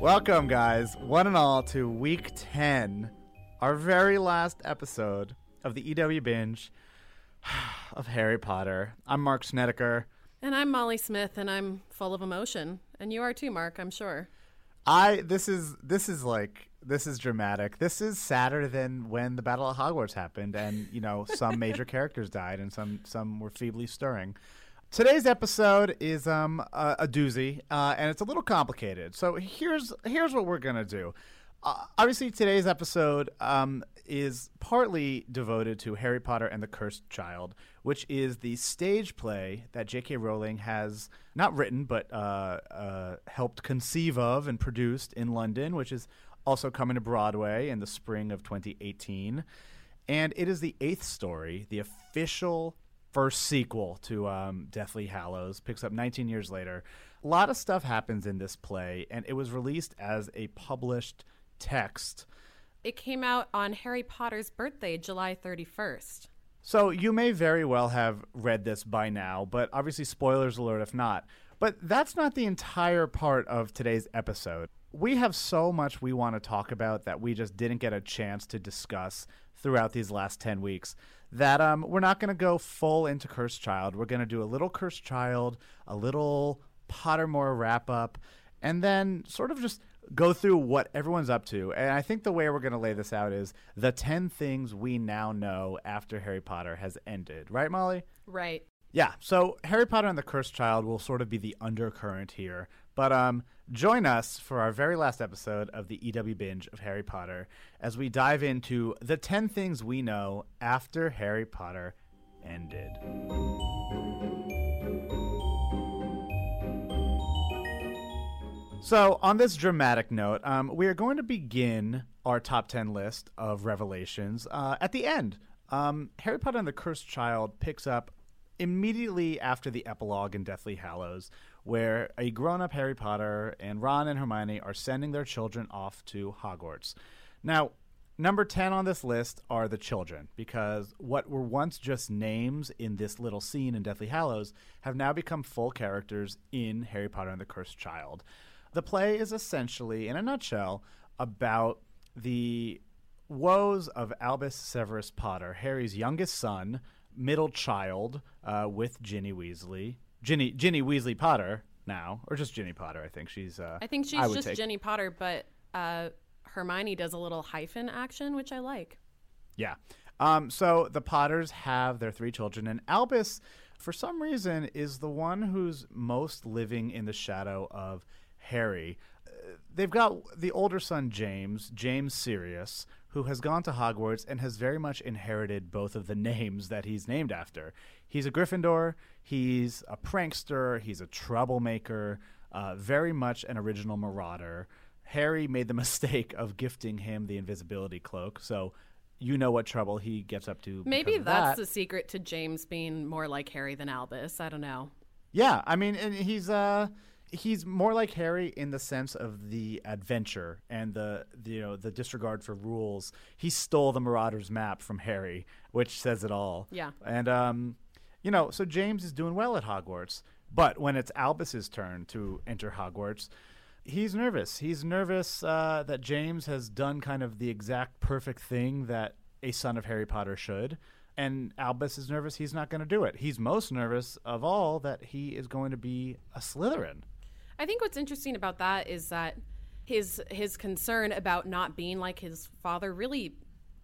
Welcome, guys, one and all, to week 10, our very last episode of the EW binge of Harry Potter. I'm Mark Snetiker. And I'm Molly Smith, and I'm full of emotion. And you are too, Mark, I'm sure. I this is this is like this is dramatic. This is sadder than when the Battle of Hogwarts happened, and you know some major characters died, and some some were feebly stirring. Today's episode is um a, a doozy, uh, and it's a little complicated. So here's here's what we're gonna do. Uh, obviously, today's episode um, is partly devoted to Harry Potter and the Cursed Child, which is the stage play that J.K. Rowling has not written but uh, uh, helped conceive of and produced in London, which is also coming to Broadway in the spring of 2018. And it is the eighth story, the official first sequel to um, Deathly Hallows, picks up 19 years later. A lot of stuff happens in this play, and it was released as a published text. It came out on Harry Potter's birthday, July 31st. So you may very well have read this by now, but obviously, spoilers alert if not. But that's not the entire part of today's episode. We have so much we want to talk about that we just didn't get a chance to discuss throughout these last 10 weeks that um, we're not going to go full into Cursed Child. We're going to do a little Cursed Child, a little Pottermore wrap up, and then sort of just go through what everyone's up to. And I think the way we're going to lay this out is the 10 things we now know after Harry Potter has ended. Right, Molly? Right. Yeah, so Harry Potter and the Cursed Child will sort of be the undercurrent here. But um, join us for our very last episode of the EW binge of Harry Potter as we dive into the 10 things we know after Harry Potter ended. So, on this dramatic note, um, we are going to begin our top 10 list of revelations uh, at the end. Um, Harry Potter and the Cursed Child picks up immediately after the epilogue in Deathly Hallows, where a grown up Harry Potter and Ron and Hermione are sending their children off to Hogwarts. Now, number 10 on this list are the children, because what were once just names in this little scene in Deathly Hallows have now become full characters in Harry Potter and the Cursed Child. The play is essentially, in a nutshell, about the woes of Albus Severus Potter, Harry's youngest son, middle child, uh, with Ginny Weasley. Ginny Ginny Weasley Potter now, or just Ginny Potter. I think she's. Uh, I think she's I just take- Ginny Potter, but uh, Hermione does a little hyphen action, which I like. Yeah. Um, so the Potters have their three children, and Albus, for some reason, is the one who's most living in the shadow of Harry. Uh, they've got the older son, James, James Sirius, who has gone to Hogwarts and has very much inherited both of the names that he's named after. He's a Gryffindor, he's a prankster, he's a troublemaker, uh, very much an original marauder. Harry made the mistake of gifting him the invisibility cloak, so you know what trouble he gets up to. Maybe that's that. the secret to James being more like Harry than Albus. I don't know. Yeah, I mean, and he's uh he's more like Harry in the sense of the adventure and the, the you know the disregard for rules. He stole the Marauders map from Harry, which says it all. Yeah. And um you know, so James is doing well at Hogwarts, but when it's Albus's turn to enter Hogwarts, he's nervous. He's nervous uh, that James has done kind of the exact perfect thing that a son of Harry Potter should. And Albus is nervous he's not going to do it. He's most nervous of all that he is going to be a Slytherin. I think what's interesting about that is that his his concern about not being like his father really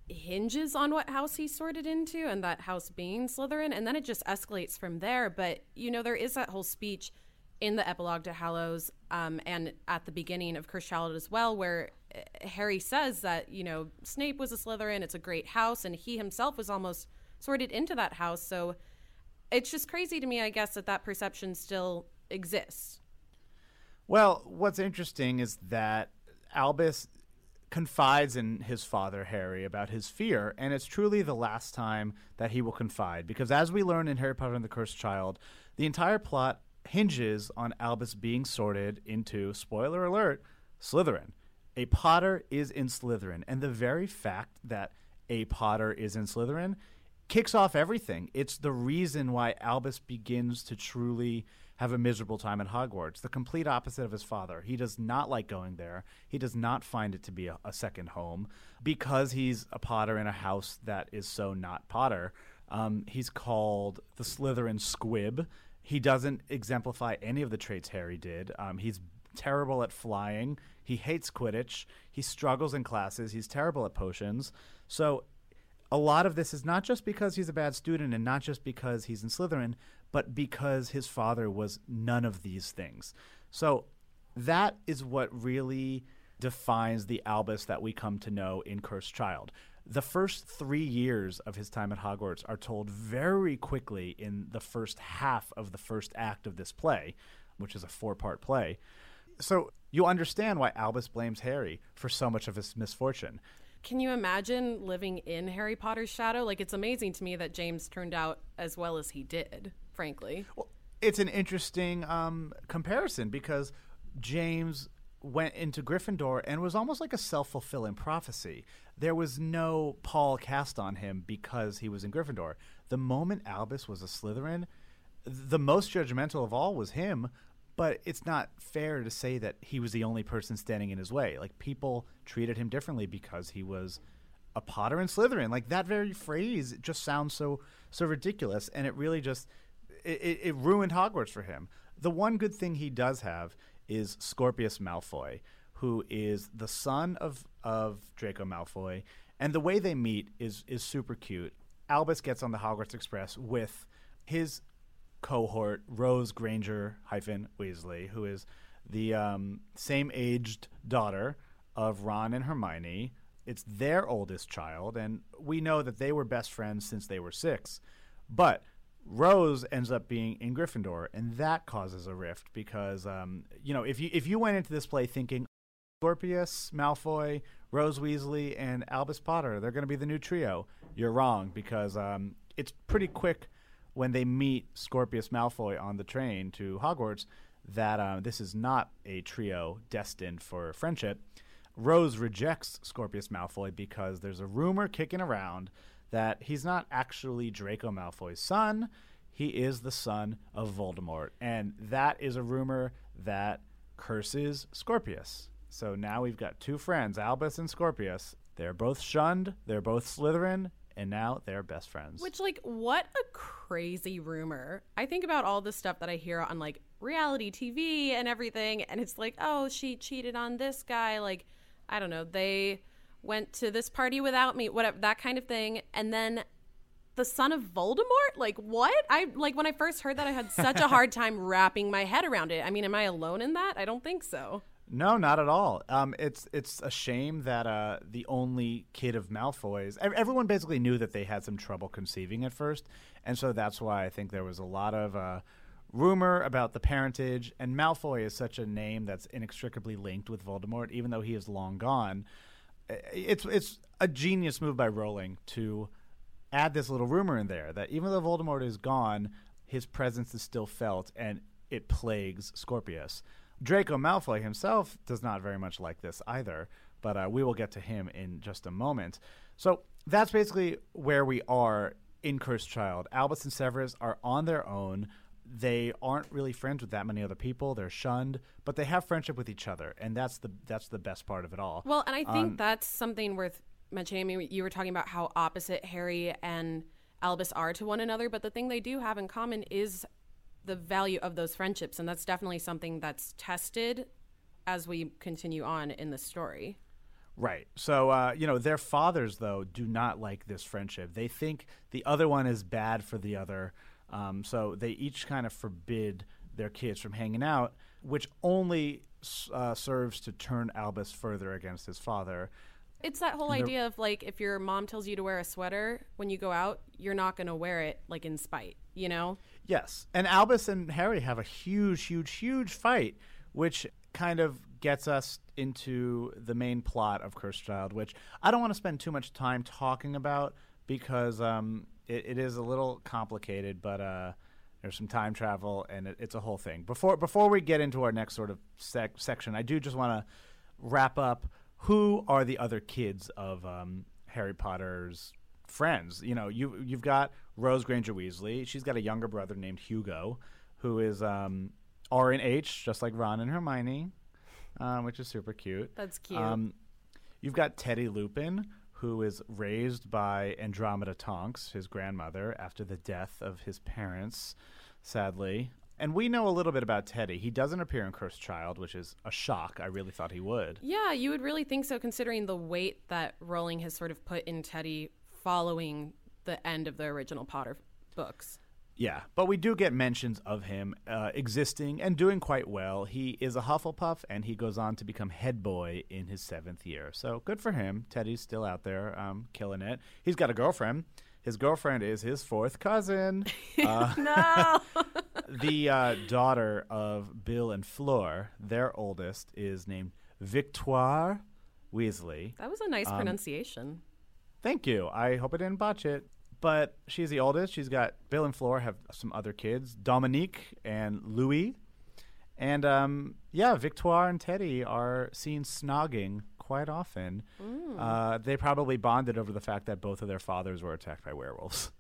hinges on what house he's sorted into and that house being Slytherin and then it just escalates from there. But you know there is that whole speech in the epilogue to Hallows um, and at the beginning of Cursed Child as well where uh, Harry says that you know Snape was a Slytherin it's a great house and he himself was almost sorted into that house. So it's just crazy to me I guess that that perception still exists Well, what's interesting is that Albus confides in his father Harry about his fear, and it's truly the last time that he will confide because as we learn in Harry Potter and the Cursed Child, the entire plot hinges on Albus being sorted into spoiler alert, Slytherin. A Potter is in Slytherin, and the very fact that a Potter is in Slytherin kicks off everything. It's the reason why Albus begins to truly have a miserable time at Hogwarts. The complete opposite of his father. He does not like going there. He does not find it to be a, a second home because he's a Potter in a house that is so not Potter. Um, he's called the Slytherin Squib. He doesn't exemplify any of the traits Harry did. Um, he's terrible at flying. He hates Quidditch. He struggles in classes. He's terrible at potions. So a lot of this is not just because he's a bad student and not just because he's in Slytherin, but because his father was none of these things. So that is what really defines the Albus that we come to know in Cursed Child. The first three years of his time at Hogwarts are told very quickly in the first half of the first act of this play, which is a four part play. So you understand why Albus blames Harry for so much of his misfortune. Can you imagine living in Harry Potter's shadow? Like, it's amazing to me that James turned out as well as he did, frankly. Well, it's an interesting um, comparison because James went into Gryffindor and was almost like a self fulfilling prophecy. There was no pall cast on him because he was in Gryffindor. The moment Albus was a Slytherin, the most judgmental of all was him, but it's not fair to say that he was the only person standing in his way. Like people treated him differently because he was a Potter and Slytherin. Like that very phrase just sounds so so ridiculous, and it really just it, it ruined Hogwarts for him. The one good thing he does have is Scorpius Malfoy, who is the son of of Draco Malfoy, and the way they meet is is super cute. Albus gets on the Hogwarts Express with his cohort, Rose Granger hyphen Weasley, who is the um, same aged daughter of Ron and Hermione. It's their oldest child, and we know that they were best friends since they were six. But Rose ends up being in Gryffindor, and that causes a rift because um, you know if you if you went into this play thinking Scorpius, Malfoy, Rose Weasley, and Albus Potter they're going to be the new trio, you're wrong because um, it's pretty quick when they meet Scorpius Malfoy on the train to Hogwarts that uh, this is not a trio destined for friendship. Rose rejects Scorpius Malfoy because there's a rumor kicking around that he's not actually Draco Malfoy's son. He is the son of Voldemort. And that is a rumor that curses Scorpius. So now we've got two friends, Albus and Scorpius. They're both shunned, they're both Slytherin, and now they're best friends. Which, like, what a crazy rumor. I think about all the stuff that I hear on, like, reality TV and everything, and it's like, oh, she cheated on this guy. Like, I don't know, they went to this party without me, whatever, that kind of thing. And then the son of Voldemort? Like, what? I, like, when I first heard that, I had such a hard time wrapping my head around it. I mean, am I alone in that? I don't think so. No, not at all. Um, it's it's a shame that uh, the only kid of Malfoy's. Everyone basically knew that they had some trouble conceiving at first, and so that's why I think there was a lot of uh, rumor about the parentage. And Malfoy is such a name that's inextricably linked with Voldemort, even though he is long gone. It's it's a genius move by Rowling to add this little rumor in there that even though Voldemort is gone, his presence is still felt, and it plagues Scorpius. Draco Malfoy himself does not very much like this either, but uh, we will get to him in just a moment. So that's basically where we are in Cursed Child. Albus and Severus are on their own. They aren't really friends with that many other people. They're shunned, but they have friendship with each other, and that's the that's the best part of it all. Well, and I think um, that's something worth mentioning. I mean, you were talking about how opposite Harry and Albus are to one another, but the thing they do have in common is the value of those friendships and that's definitely something that's tested as we continue on in the story right so uh, you know their fathers though do not like this friendship they think the other one is bad for the other um, so they each kind of forbid their kids from hanging out which only uh, serves to turn albus further against his father it's that whole idea of like if your mom tells you to wear a sweater when you go out, you're not going to wear it like in spite, you know? Yes. And Albus and Harry have a huge, huge, huge fight, which kind of gets us into the main plot of Cursed Child, which I don't want to spend too much time talking about because um, it, it is a little complicated, but uh, there's some time travel and it, it's a whole thing. Before before we get into our next sort of sec- section, I do just want to wrap up who are the other kids of um, Harry Potter's friends. You know, you you've got Rose Granger Weasley. She's got a younger brother named Hugo, who is um, R and H, just like Ron and Hermione, um, which is super cute. That's cute. Um, you've got Teddy Lupin, who is raised by Andromeda Tonks, his grandmother, after the death of his parents, sadly. And we know a little bit about Teddy. He doesn't appear in Cursed Child, which is a shock. I really thought he would. Yeah, you would really think so, considering the weight that Rowling has sort of put in Teddy following the end of the original Potter books. Yeah, but we do get mentions of him uh, existing and doing quite well. He is a Hufflepuff, and he goes on to become head boy in his seventh year. So good for him. Teddy's still out there, um, killing it. He's got a girlfriend. His girlfriend is his fourth cousin. Uh, No. the uh, daughter of Bill and Fleur, their oldest, is named Victoire Weasley. that was a nice Um, pronunciation. Thank you. I hope I didn't botch it. But she's the oldest. She's got Bill and Fleur have some other kids, Dominique and Louis. And um, yeah, Victoire and Teddy are seen snogging quite often. Uh, they probably bonded over the fact that both of their fathers were attacked by werewolves.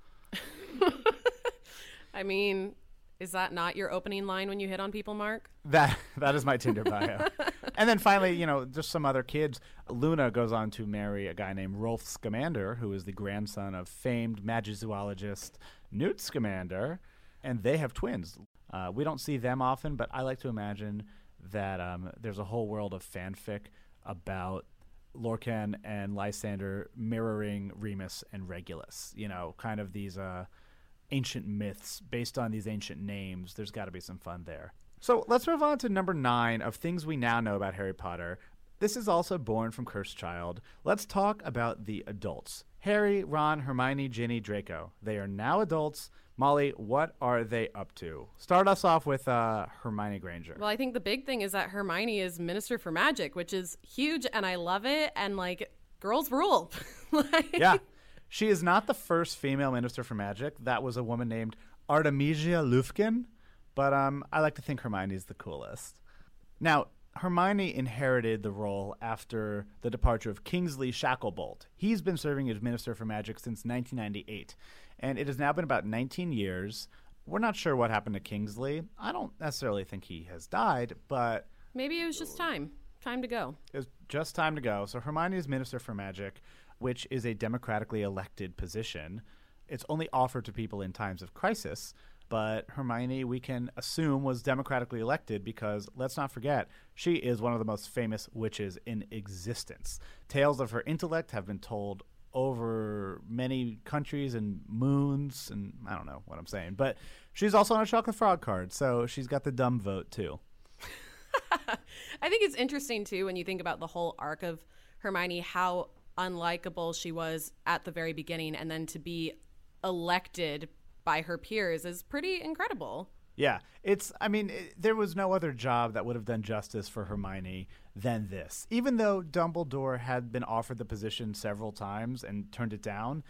I mean, is that not your opening line when you hit on people, Mark? That that is my Tinder bio. and then finally, you know, just some other kids. Luna goes on to marry a guy named Rolf Scamander, who is the grandson of famed magizoologist Newt Scamander, and they have twins. Uh, we don't see them often, but I like to imagine that um, there's a whole world of fanfic about Lorcan and Lysander mirroring Remus and Regulus. You know, kind of these uh, ancient myths based on these ancient names. There's got to be some fun there. So let's move on to number nine of things we now know about Harry Potter. This is also born from Cursed Child. Let's talk about the adults Harry, Ron, Hermione, Ginny, Draco. They are now adults. Molly, what are they up to? Start us off with uh, Hermione Granger. Well, I think the big thing is that Hermione is Minister for Magic, which is huge, and I love it. And like, girls rule. like, yeah. She is not the first female minister for magic. That was a woman named Artemisia Lufkin, but um, I like to think Hermione's the coolest. Now, Hermione inherited the role after the departure of Kingsley Shacklebolt. He's been serving as Minister for Magic since 1998, and it has now been about 19 years. We're not sure what happened to Kingsley. I don't necessarily think he has died, but Maybe it was just time. Time to go. it's just time to go. So Hermione is Minister for Magic, which is a democratically elected position. It's only offered to people in times of crisis, but Hermione, we can assume, was democratically elected because let's not forget, she is one of the most famous witches in existence. Tales of her intellect have been told over many countries and moons, and I don't know what I'm saying, but she's also on a chocolate frog card, so she's got the dumb vote too. I think it's interesting too when you think about the whole arc of Hermione, how unlikable she was at the very beginning, and then to be elected by her peers is pretty incredible. Yeah, it's. I mean, it, there was no other job that would have done justice for Hermione than this. Even though Dumbledore had been offered the position several times and turned it down,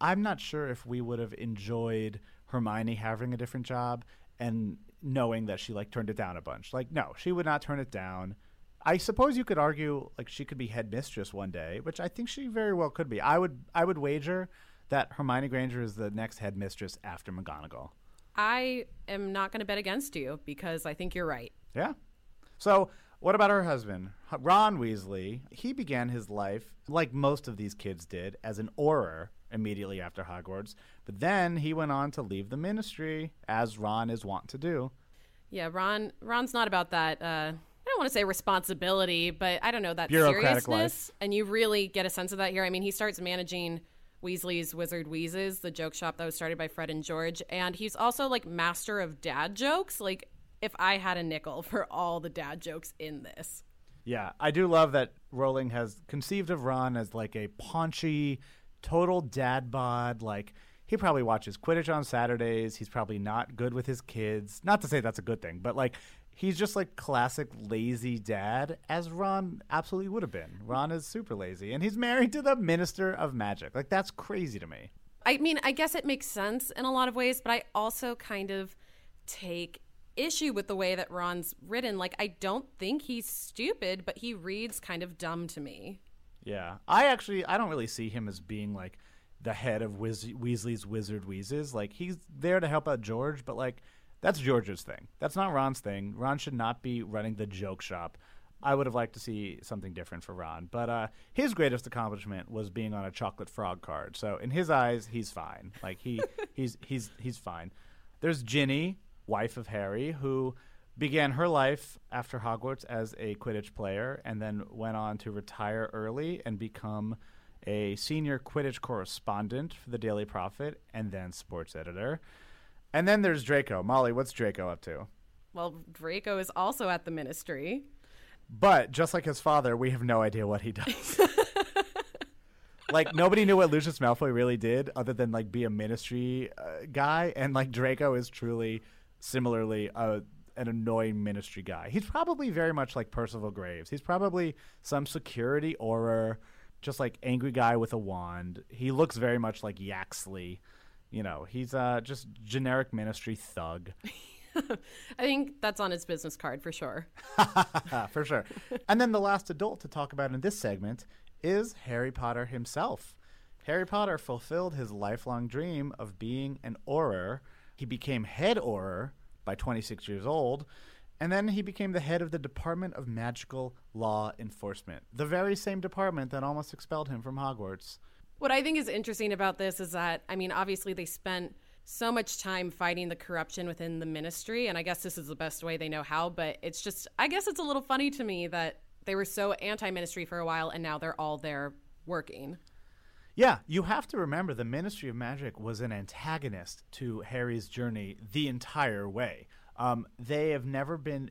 I'm not sure if we would have enjoyed Hermione having a different job and knowing that she like turned it down a bunch. Like, no, she would not turn it down. I suppose you could argue like she could be headmistress one day, which I think she very well could be. I would. I would wager that Hermione Granger is the next headmistress after McGonagall. I am not going to bet against you because I think you're right. Yeah. So, what about her husband, Ron Weasley? He began his life, like most of these kids did, as an Auror immediately after Hogwarts. But then he went on to leave the ministry, as Ron is wont to do. Yeah, Ron. Ron's not about that. Uh, I don't want to say responsibility, but I don't know that seriousness. And you really get a sense of that here. I mean, he starts managing Weasley's Wizard Wheezes, the joke shop that was started by Fred and George, and he's also like master of dad jokes. Like, if I had a nickel for all the dad jokes in this. Yeah, I do love that Rowling has conceived of Ron as like a paunchy, total dad bod. Like he probably watches Quidditch on Saturdays. He's probably not good with his kids. Not to say that's a good thing, but like he's just like classic lazy dad, as Ron absolutely would have been. Ron is super lazy, and he's married to the Minister of Magic. Like that's crazy to me. I mean, I guess it makes sense in a lot of ways, but I also kind of take issue with the way that Ron's written. Like, I don't think he's stupid, but he reads kind of dumb to me. Yeah, I actually I don't really see him as being like the head of Wiz- Weasley's Wizard Wheezes. Like he's there to help out George, but like that's George's thing. That's not Ron's thing. Ron should not be running the joke shop. I would have liked to see something different for Ron, but uh, his greatest accomplishment was being on a chocolate frog card. So in his eyes, he's fine. Like he he's he's he's fine. There's Ginny, wife of Harry, who began her life after Hogwarts as a Quidditch player and then went on to retire early and become a senior Quidditch correspondent for the Daily Prophet and then sports editor. And then there's Draco. Molly, what's Draco up to? Well, Draco is also at the ministry. But just like his father, we have no idea what he does. like nobody knew what Lucius Malfoy really did, other than like be a ministry uh, guy, and like Draco is truly similarly a an annoying ministry guy. He's probably very much like Percival Graves. He's probably some security Auror, just like angry guy with a wand. He looks very much like Yaxley. You know, he's uh, just generic ministry thug. I think that's on his business card for sure. for sure. And then the last adult to talk about in this segment is Harry Potter himself. Harry Potter fulfilled his lifelong dream of being an Auror. He became head Auror by 26 years old, and then he became the head of the Department of Magical Law Enforcement, the very same department that almost expelled him from Hogwarts. What I think is interesting about this is that, I mean, obviously they spent so much time fighting the corruption within the ministry, and I guess this is the best way they know how, but it's just, I guess it's a little funny to me that they were so anti ministry for a while and now they're all there working. Yeah, you have to remember the Ministry of Magic was an antagonist to Harry's journey the entire way. Um, they have never been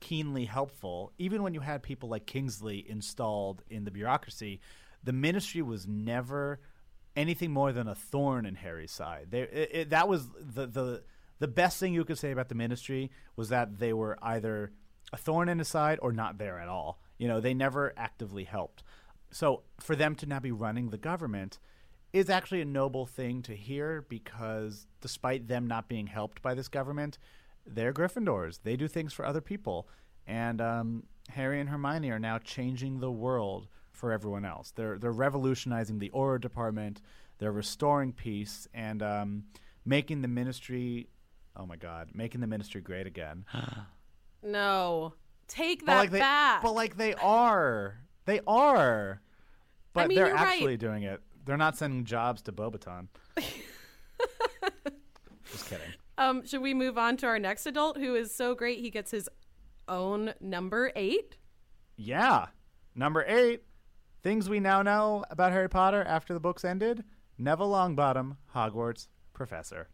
keenly helpful. Even when you had people like Kingsley installed in the bureaucracy, the Ministry was never anything more than a thorn in Harry's side. They, it, it, that was the, the the best thing you could say about the Ministry was that they were either a thorn in his side or not there at all. You know, they never actively helped. So for them to now be running the government is actually a noble thing to hear because despite them not being helped by this government, they're Gryffindors. They do things for other people. And um, Harry and Hermione are now changing the world for everyone else. They're, they're revolutionizing the Auror department, they're restoring peace, and um, making the ministry, oh my God, making the ministry great again. no. Take that but like they, back. But like they are. They are. But I mean, they're you're actually right. doing it. They're not sending jobs to Beauxbatons. Just kidding. Um, should we move on to our next adult who is so great he gets his own number eight? Yeah. Number eight. Things we now know about Harry Potter after the books ended. Neville Longbottom, Hogwarts professor.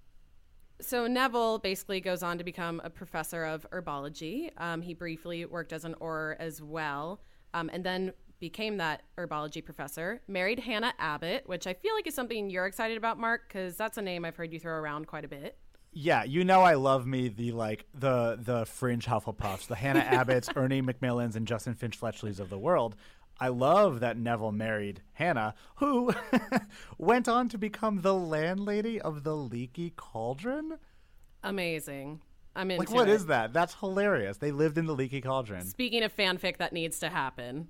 So Neville basically goes on to become a professor of herbology. Um, he briefly worked as an Auror as well, um, and then became that herbology professor. Married Hannah Abbott, which I feel like is something you're excited about, Mark, because that's a name I've heard you throw around quite a bit. Yeah, you know I love me the like the the fringe Hufflepuffs, the Hannah Abbotts, Ernie Macmillans, and Justin Finch Fletchleys of the world. I love that Neville married Hannah, who went on to become the landlady of the Leaky Cauldron. Amazing. I'm into Like, what it. is that? That's hilarious. They lived in the Leaky Cauldron. Speaking of fanfic that needs to happen.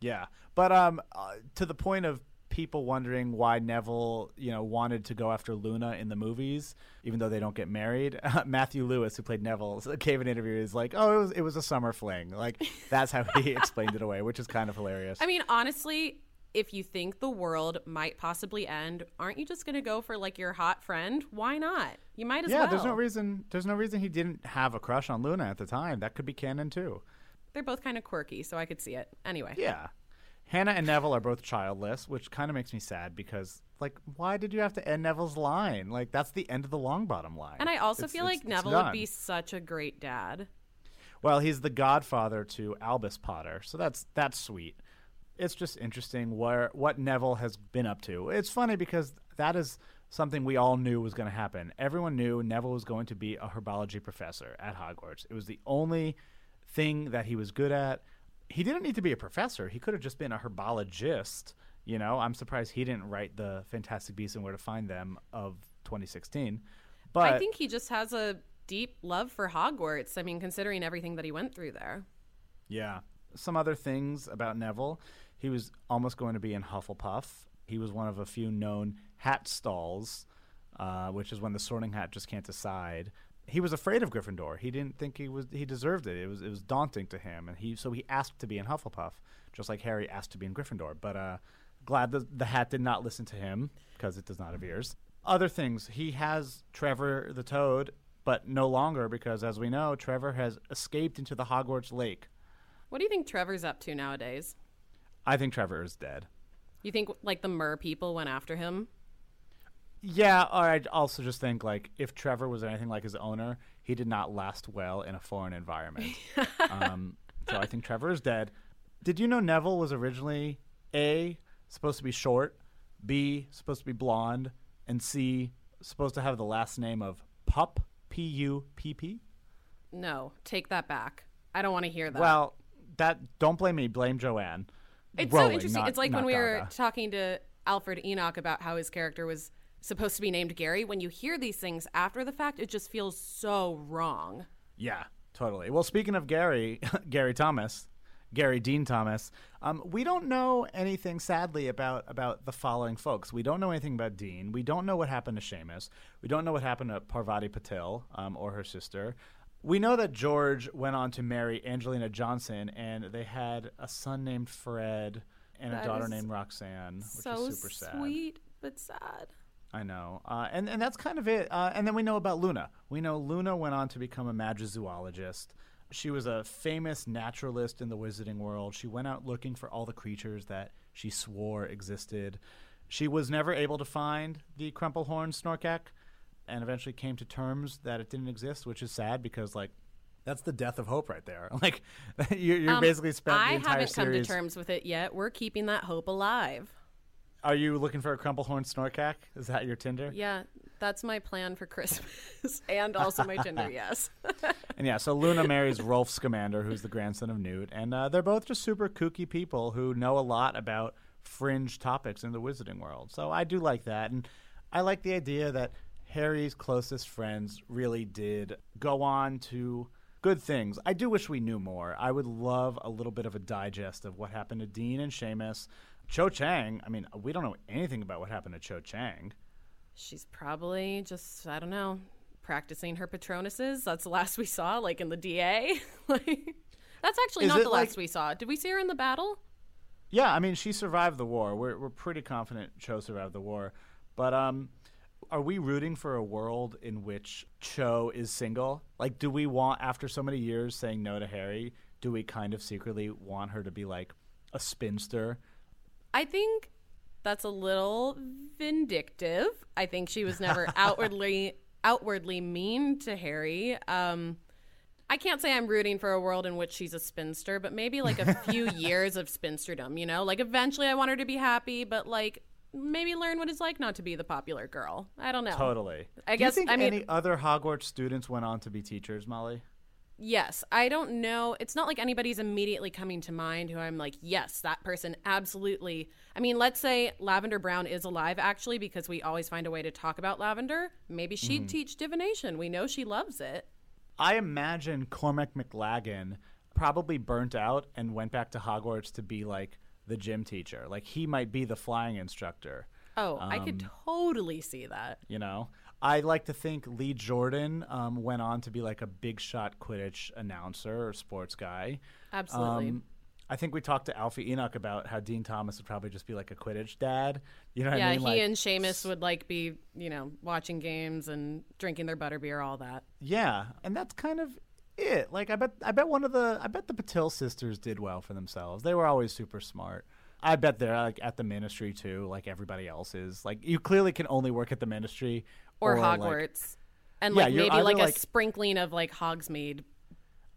Yeah, but um, uh, to the point of people wondering why Neville, you know, wanted to go after Luna in the movies, even though they don't get married. Matthew Lewis, who played Neville, gave an interview. He's like, oh, it was it was a summer fling. Like that's how he explained it away, which is kind of hilarious. I mean, honestly, if you think the world might possibly end, aren't you just going to go for like your hot friend? Why not? You might as yeah, well. Yeah, there's no reason. There's no reason he didn't have a crush on Luna at the time. That could be canon too. They're both kind of quirky, so I could see it. Anyway. Yeah. Hannah and Neville are both childless, which kind of makes me sad because, like, why did you have to end Neville's line? Like, that's the end of the Longbottom line. And I also It's- feel it's- like it's Neville done. would be such a great dad. Well, he's the godfather to Albus Potter, so that's that's sweet. It's just interesting where what Neville has been up to. It's funny because that is something we all knew was going to happen. Everyone knew Neville was going to be a herbology professor at Hogwarts. It was the only thing that he was good at. He didn't need to be a professor. He could have just been a herbologist. You know, I'm surprised he didn't write the Fantastic Beasts and Where to Find Them of 2016. But I think he just has a deep love for Hogwarts. I mean, considering everything that he went through there. Yeah. Some other things about Neville. He was almost going to be in Hufflepuff, He was one of a few known hat stalls, uh, which is when the Sorting Hat just can't decide. He was afraid of Gryffindor. He didn't think he was he deserved it. It was it was daunting to him, and he so he asked to be in Hufflepuff, just like Harry asked to be in Gryffindor. But uh, glad the the hat did not listen to him because it does not have ears. Other things, he has Trevor the Toad, but no longer because, as we know, Trevor has escaped into the Hogwarts Lake. What do you think Trevor's up to nowadays? I think Trevor is dead. You think like the Mer people went after him? Yeah, or I also just think like if Trevor was anything like his owner, he did not last well in a foreign environment. um, so I think Trevor is dead. Did you know Neville was originally A supposed to be short, B supposed to be blonde, and C supposed to have the last name of Pup P U P P? No, take that back. I don't want to hear that. Well, that don't blame me, blame Joanne. it's Rowling, so interesting. not- it's like when we were talking to Alfred Enoch about how his character was supposed to be named Gary. When you hear these things after the fact, it just feels so wrong. Yeah, totally. Well, speaking of Gary, Gary Thomas, Gary Dean Thomas, um, we don't know anything sadly about about the following folks. We don't know anything about Dean. We don't know what happened to Seamus. We don't know what happened to Parvati Patil um, or her sister. We know that George went on to marry Angelina Johnson, and they had a son named Fred and That a daughter named Roxanne, which so is super sad. sweet but sad. I know, uh, and and that's kind of it. Uh, and then we know about Luna. We know Luna went on to become a magizoologist. She was a famous naturalist in the wizarding world. She went out looking for all the creatures that she swore existed. She was never able to find the Crumplehorn Snorkack, and eventually came to terms that it didn't exist, which is sad because like. That's the death of hope right there. Like you're, you're Um, basically spent the I haven't come to terms with it yet. We're keeping that hope alive. Are you looking for a Crumplehorn snorkack? Is that your Tinder? Yeah, that's my plan for Christmas and also my Tinder. Yes. And yeah, so Luna marries Rolf Scamander, who's the grandson of Newt, and uh, they're both just super kooky people who know a lot about fringe topics in the wizarding world. So I do like that, and I like the idea that Harry's closest friends really did go on to good things. I do wish we knew more. I would love a little bit of a digest of what happened to Dean and Seamus. Cho Chang, I mean, we don't know anything about what happened to Cho Chang. She's probably just I don't know practicing her patronuses. That's the last we saw, like in the DA. like that's actually Is not the like- last we saw. Did we see her in the battle? Yeah, I mean, she survived the war. We're we're pretty confident Cho survived the war, but um, are we rooting for a world in which Cho is single? Like, do we want after so many years saying no to Harry? Do we kind of secretly want her to be like a spinster? I think that's a little vindictive. I think she was never outwardly outwardly mean to Harry. Um, I can't say I'm rooting for a world in which she's a spinster, but maybe like a few years of spinsterdom. You know, like eventually I want her to be happy, but like maybe learn what it's like not to be the popular girl. I don't know. Totally. I Do you guess- think I mean- any other Hogwarts students went on to be teachers, Molly? Yes, I don't know. It's not like anybody's immediately coming to mind who I'm like, yes, that person absolutely. I mean, let's say Lavender Brown is alive actually because we always find a way to talk about Lavender. Maybe she'd Mm-hmm. teach divination. We know she loves it. I imagine Cormac McLaggen probably burnt out and went back to Hogwarts to be like the gym teacher. Like he might be the flying instructor. Oh, I could Um, totally see that. You know, I like to think Lee Jordan um, went on to be like a big shot Quidditch announcer or sports guy. Absolutely. Um, I think we talked to Alfie Enoch about how Dean Thomas would probably just be like a Quidditch dad. You know what yeah, I mean? Yeah, he Like, and Seamus would like be, you know, watching games and drinking their butterbeer, all that. yeah, and that's kind of it. Like I bet, I bet one of the, I bet the Patil sisters did well for themselves. They were always super smart. I bet they're like at the ministry too, like everybody else is. Like you clearly can only work at the ministry Or, like- Hogwarts. and like you're maybe either, like a like- sprinkling of like Hogsmeade.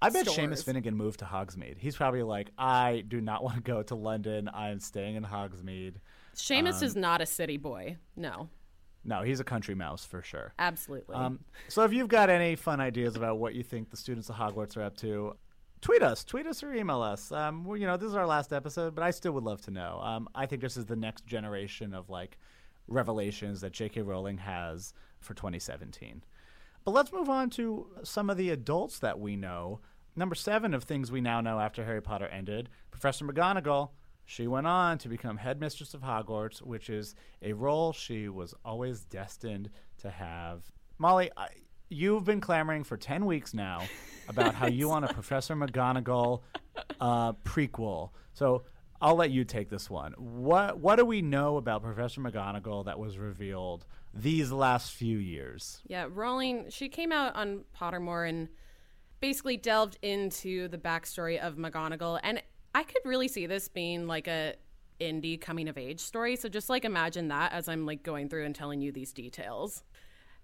I bet stores. Seamus Finnigan moved to Hogsmeade. He's probably like, I do not want to go to London. I am staying in Hogsmeade. Seamus Um, is not a city boy. No, No, he's a country mouse for sure. absolutely. Um, so if you've got any fun ideas about what you think the students of Hogwarts are up to, tweet us, tweet us or email us. Um, well, you know, this is our last episode, but I still would love to know. Um, I think this is the next generation of like revelations that J.K. Rowling has for 2017. But let's move on to some of the adults that we know. Number seven of things we now know after Harry Potter ended, Professor McGonagall. She went on to become headmistress of Hogwarts, which is a role she was always destined to have. Molly, I, you've been clamoring for 10 weeks now about how you want a Professor McGonagall uh, prequel. So I'll let you take this one. What what do we know about Professor McGonagall that was revealed these last few years? Yeah, Rowling, she came out on Pottermore and basically delved into the backstory of McGonagall, and I could really see this being like a indie coming of age story. So just like imagine that as I'm like going through and telling you these details.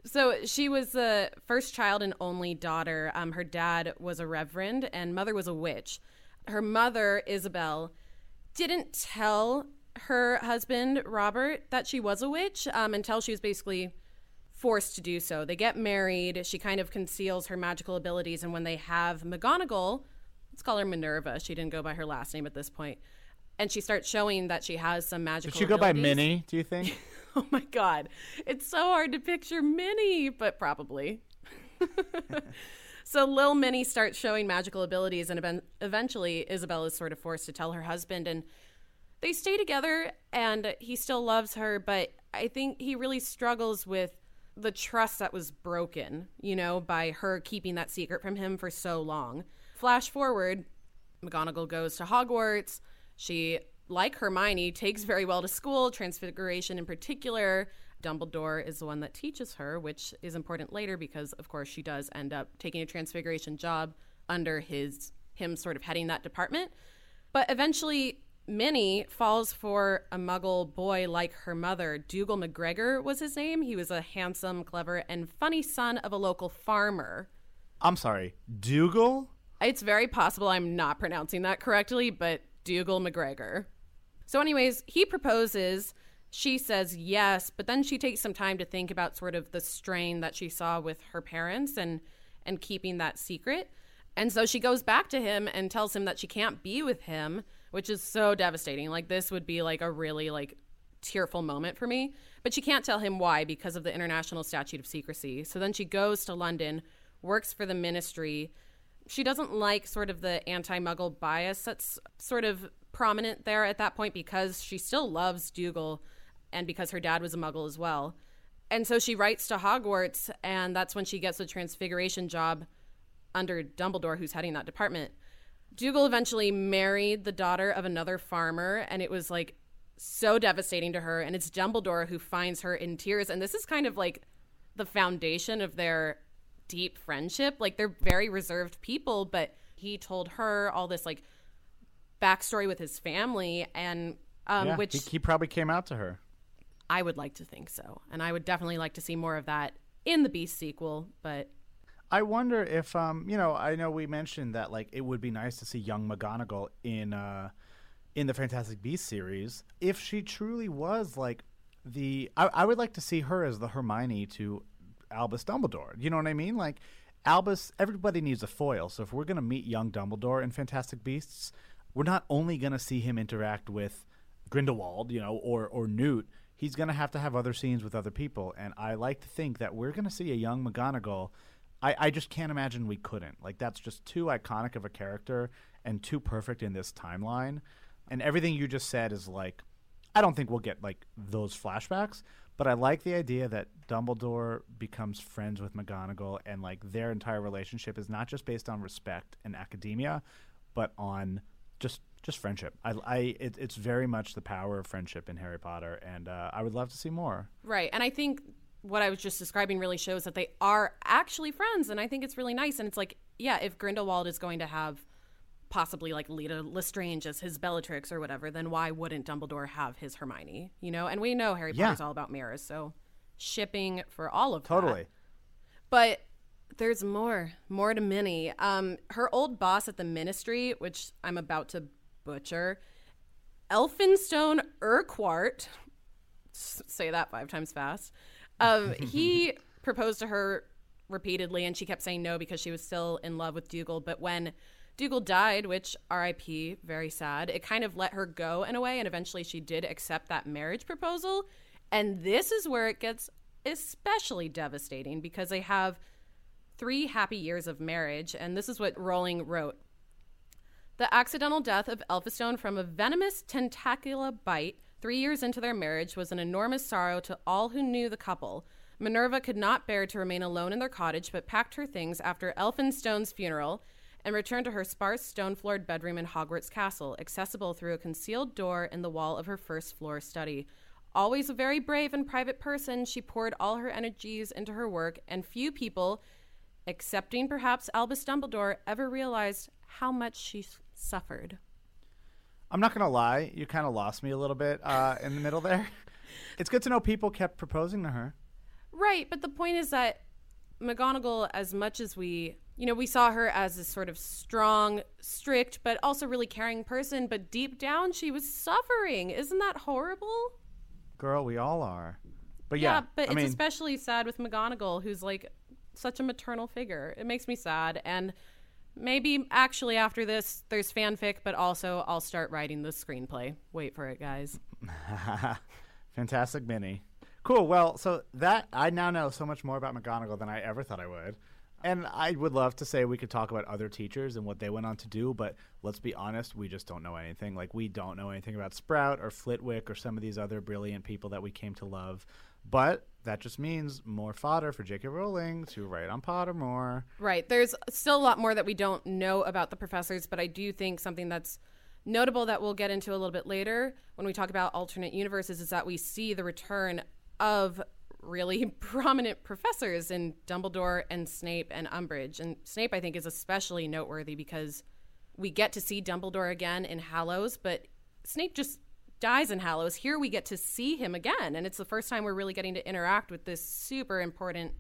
So she was the first child and only daughter. Um, her dad was a reverend and mother was a witch. Her mother, Isabel, didn't tell her husband, Robert, that she was a witch um, until she was basically forced to do so. They get married. She kind of conceals her magical abilities. And when they have McGonagall, let's call her Minerva. She didn't go by her last name at this point. And she starts showing that she has some magical Did she go abilities. by Minnie, do you think? Oh my god. It's so hard to picture Minnie, but probably. so Lil Minnie starts showing magical abilities and eventually Isabel is sort of forced to tell her husband and they stay together and he still loves her, but I think he really struggles with the trust that was broken, you know, by her keeping that secret from him for so long. Flash forward, McGonagall goes to Hogwarts. She like Hermione, takes very well to school, Transfiguration in particular. Dumbledore is the one that teaches her, which is important later because, of course, she does end up taking a Transfiguration job under his him sort of heading that department. But eventually, Minnie falls for a muggle boy like her mother. Dougal McGregor was his name. He was a handsome, clever, and funny son of a local farmer. I'm sorry, Dougal? It's very possible I'm not pronouncing that correctly, but Dougal McGregor. So, anyways, he proposes. She says yes, but then she takes some time to think about sort of the strain that she saw with her parents and and keeping that secret. And so she goes back to him and tells him that she can't be with him, which is so devastating. Like this would be like a really like tearful moment for me. But she can't tell him why because of the international statute of secrecy. So then she goes to London, works for the ministry. She doesn't like sort of the anti-muggle bias that's sort of prominent there at that point because she still loves Dougal and because her dad was a muggle as well. And so she writes to Hogwarts, and that's when she gets the transfiguration job under Dumbledore, who's heading that department. Dougal eventually married the daughter of another farmer, and it was like so devastating to her. And it's Dumbledore who finds her in tears. And this is kind of like the foundation of their deep friendship. Like they're very reserved people, but he told her all this like backstory with his family, and um, yeah, which he, he probably came out to her. I would like to think so, and I would definitely like to see more of that in the Beast sequel. But I wonder if, um, you know, I know we mentioned that like it would be nice to see young McGonagall in uh, in the Fantastic Beasts series. If she truly was like the, I, I would like to see her as the Hermione to Albus Dumbledore. You know what I mean? Like Albus, everybody needs a foil. So if we're gonna meet young Dumbledore in Fantastic Beasts, we're not only gonna see him interact with Grindelwald, you know, or or Newt. He's gonna have to have other scenes with other people, and I like to think that we're gonna see a young McGonagall. I, I just can't imagine we couldn't. Like that's just too iconic of a character and too perfect in this timeline. And everything you just said is like, I don't think we'll get like those flashbacks, but I like the idea that Dumbledore becomes friends with McGonagall and like their entire relationship is not just based on respect and academia, but on just just friendship. I, I it, it's very much the power of friendship in Harry Potter, and uh, I would love to see more. right, and I think what I was just describing really shows that they are actually friends, and I think it's really nice. And it's like, yeah, if Grindelwald is going to have possibly like Leta Lestrange as his Bellatrix or whatever, then why wouldn't Dumbledore have his Hermione? You know, and we know Harry Yeah. Potter's all about mirrors, so shipping for all of that. Totally. But there's more, more to Minnie. Um, her old boss at the ministry, which I'm about to butcher, Elphinstone Urquhart. Say that five times fast. Um, he proposed to her repeatedly, and she kept saying no because she was still in love with Dougal. But when Dougal died, which R.I.P. very sad, it kind of let her go in a way, and eventually she did accept that marriage proposal. And this is where it gets especially devastating because they have three happy years of marriage, and this is what Rowling wrote. The accidental death of Elphinstone from a venomous tentacula bite three years into their marriage was an enormous sorrow to all who knew the couple. Minerva could not bear to remain alone in their cottage, but packed her things after Elphinstone's funeral and returned to her sparse stone floored bedroom in Hogwarts Castle, accessible through a concealed door in the wall of her first floor study. Always a very brave and private person, she poured all her energies into her work, and few people, excepting perhaps Albus Dumbledore, ever realized how much she suffered. I'm not gonna lie, you kind of lost me a little bit uh, in the middle there. It's good to know people kept proposing to her. Right, but the point is that McGonagall, as much as we, you know, we saw her as this sort of strong, strict, but also really caring person, but deep down she was suffering. Isn't that horrible? Girl, we all are. But yeah, but I it's mean, especially sad with McGonagall, who's like such a maternal figure. It makes me sad. And maybe actually after this, there's fanfic, but also I'll start writing the screenplay. Wait for it, guys. fantastic mini. Cool. Well, so that I now know so much more about McGonagall than I ever thought I would. And I would love to say we could talk about other teachers and what they went on to do, but let's be honest, we just don't know anything. Like we don't know anything about Sprout or Flitwick or some of these other brilliant people that we came to love. But that just means more fodder for J.K. Rowling to write on Pottermore. Right. There's still a lot more that we don't know about the professors, but I do think something that's notable that we'll get into a little bit later when we talk about alternate universes is that we see the return of really prominent professors in Dumbledore and Snape and Umbridge. And Snape, I think, is especially noteworthy because we get to see Dumbledore again in Hallows, but Snape just dies in Hallows. Here we get to see him again, and it's the first time we're really getting to interact with this super important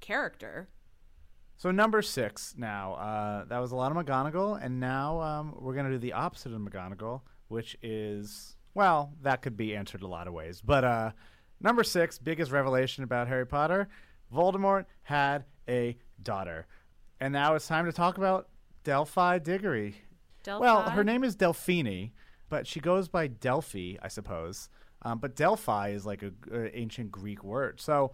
character. So number six now. Uh, that was a lot of McGonagall, and now um, we're going to do the opposite of McGonagall, which is well, that could be answered a lot of ways. But uh, number six, biggest revelation about Harry Potter: Voldemort had a daughter, and now it's time to talk about Delphi Diggory. Delphi? Well, her name is Delphini, but she goes by Delphi, I suppose. Um, but Delphi is like a, a ancient Greek word. So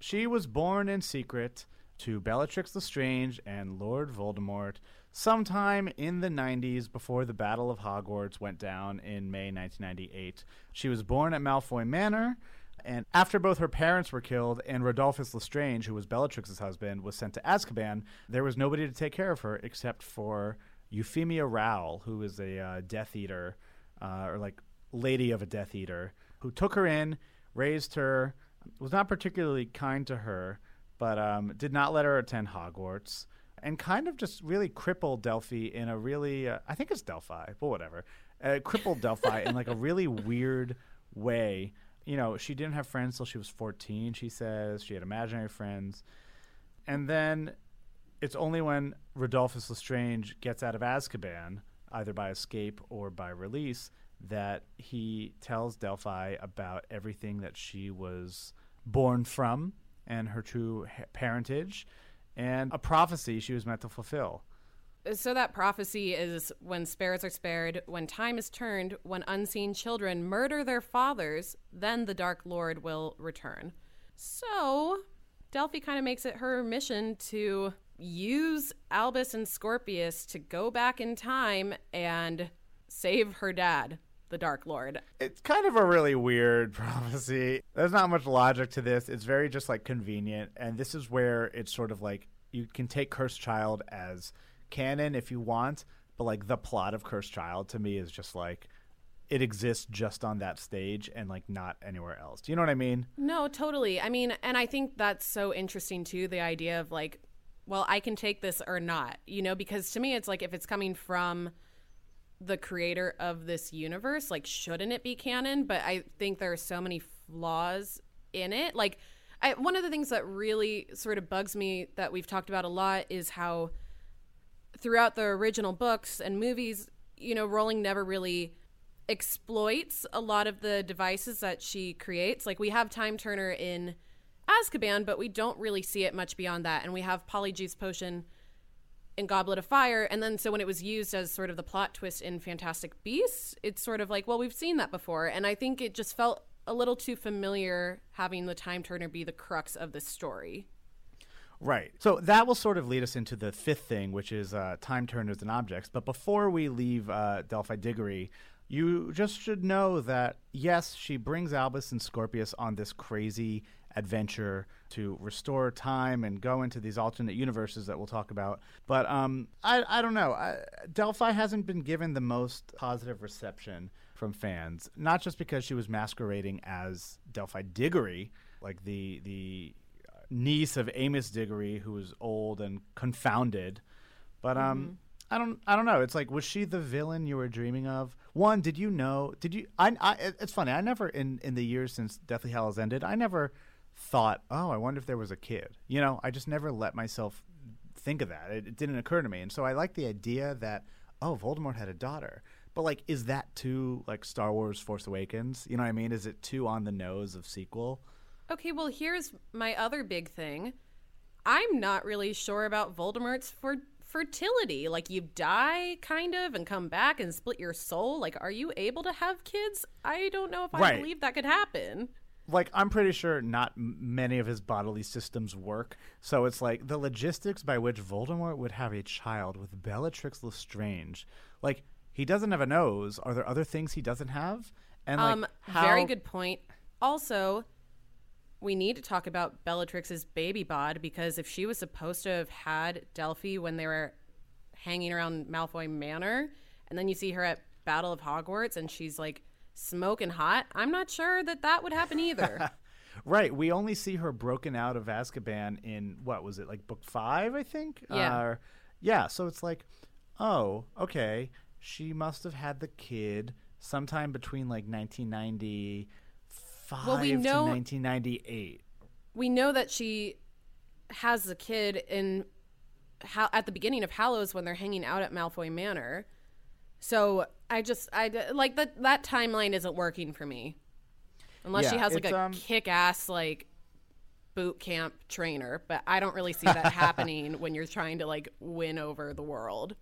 she was born in secret to Bellatrix Lestrange and Lord Voldemort sometime in the 90s before the Battle of Hogwarts went down in May 1998. She was born at Malfoy Manor. And after both her parents were killed and Rodolphus Lestrange, who was Bellatrix's husband, was sent to Azkaban, there was nobody to take care of her except for Euphemia Rowle, who is a uh, Death Eater, uh, or like lady of a Death Eater, who took her in, raised her, was not particularly kind to her, but um, did not let her attend Hogwarts, and kind of just really crippled Delphi in a really, uh, I think it's Delphi, but whatever, uh, crippled Delphi in like a really weird way. You know, she didn't have friends till she was 14, she says. She had imaginary friends. And then it's only when Rodolphus Lestrange gets out of Azkaban, either by escape or by release, that he tells Delphi about everything that she was born from and her true ha- parentage and a prophecy she was meant to fulfill. So that prophecy is when spares are spared, when time is turned, when unseen children murder their fathers, then the Dark Lord will return. So Delphi kind of makes it her mission to use Albus and Scorpius to go back in time and save her dad, the Dark Lord. It's kind of a really weird prophecy. There's not much logic to this. It's very just like convenient. And this is where it's sort of like you can take Cursed Child as canon if you want, but like the plot of Cursed Child to me is just like it exists just on that stage and like not anywhere else. Do you know what I mean? No, totally. I mean, and I think that's so interesting too the idea of like, well, I can take this or not, you know, because to me it's like if it's coming from the creator of this universe, like, shouldn't it be canon? But I think there are so many flaws in it. Like, I, one of the things that really sort of bugs me that we've talked about a lot is how throughout the original books and movies, you know, Rowling never really exploits a lot of the devices that she creates. Like we have Time Turner in Azkaban, but we don't really see it much beyond that. And we have Polyjuice Potion in Goblet of Fire, and then so when it was used as sort of the plot twist in Fantastic Beasts, it's sort of like, well, we've seen that before, and I think it just felt a little too familiar having the Time Turner be the crux of the story. Right. So that will sort of lead us into the fifth thing, which is uh, time turners and objects. But before we leave uh, Delphi Diggory, you just should know that yes, she brings Albus and Scorpius on this crazy adventure to restore time and go into these alternate universes that we'll talk about. But um, I, I don't know. I, Delphi hasn't been given the most positive reception from fans, not just because she was masquerading as Delphi Diggory, like the the niece of Amos Diggory, who was old and confounded. But um, mm-hmm. I don't I don't know. It's like was she the villain you were dreaming of? One, did you know? Did you? I, I it's funny. I never in in the years since Deathly Hallows ended, I never thought, oh, I wonder if there was a kid. You know, I just never let myself think of that. It, it didn't occur to me, and so I like the idea that oh, Voldemort had a daughter. But like, is that too like Star Wars Force Awakens? You know what I mean? Is it too on the nose of sequel? Okay, well, here's my other big thing. I'm not really sure about Voldemort's for fertility. Like, you die, kind of, and come back and split your soul. Like, are you able to have kids? I don't know if I right. believe that could happen. Like, I'm pretty sure not many of his bodily systems work. So it's like the logistics by which Voldemort would have a child with Bellatrix Lestrange. Like, he doesn't have a nose. Are there other things he doesn't have? And like, um, how... very good point. Also, we need to talk about Bellatrix's baby bod because if she was supposed to have had Delphi when they were hanging around Malfoy Manor, and then you see her at Battle of Hogwarts and she's like smoking hot, I'm not sure that that would happen either. right. We only see her broken out of Azkaban in what was it like book five, I think. Yeah. Uh, yeah. So it's like, oh, okay. She must have had the kid sometime between like 1995 well, we know, 1998. We know that she has a kid in how at the beginning of Hallows when they're hanging out at Malfoy Manor. So I just I like that that timeline isn't working for me. Unless yeah, she has like a um, kick ass like boot camp trainer, but I don't really see that happening when you're trying to like win over the world.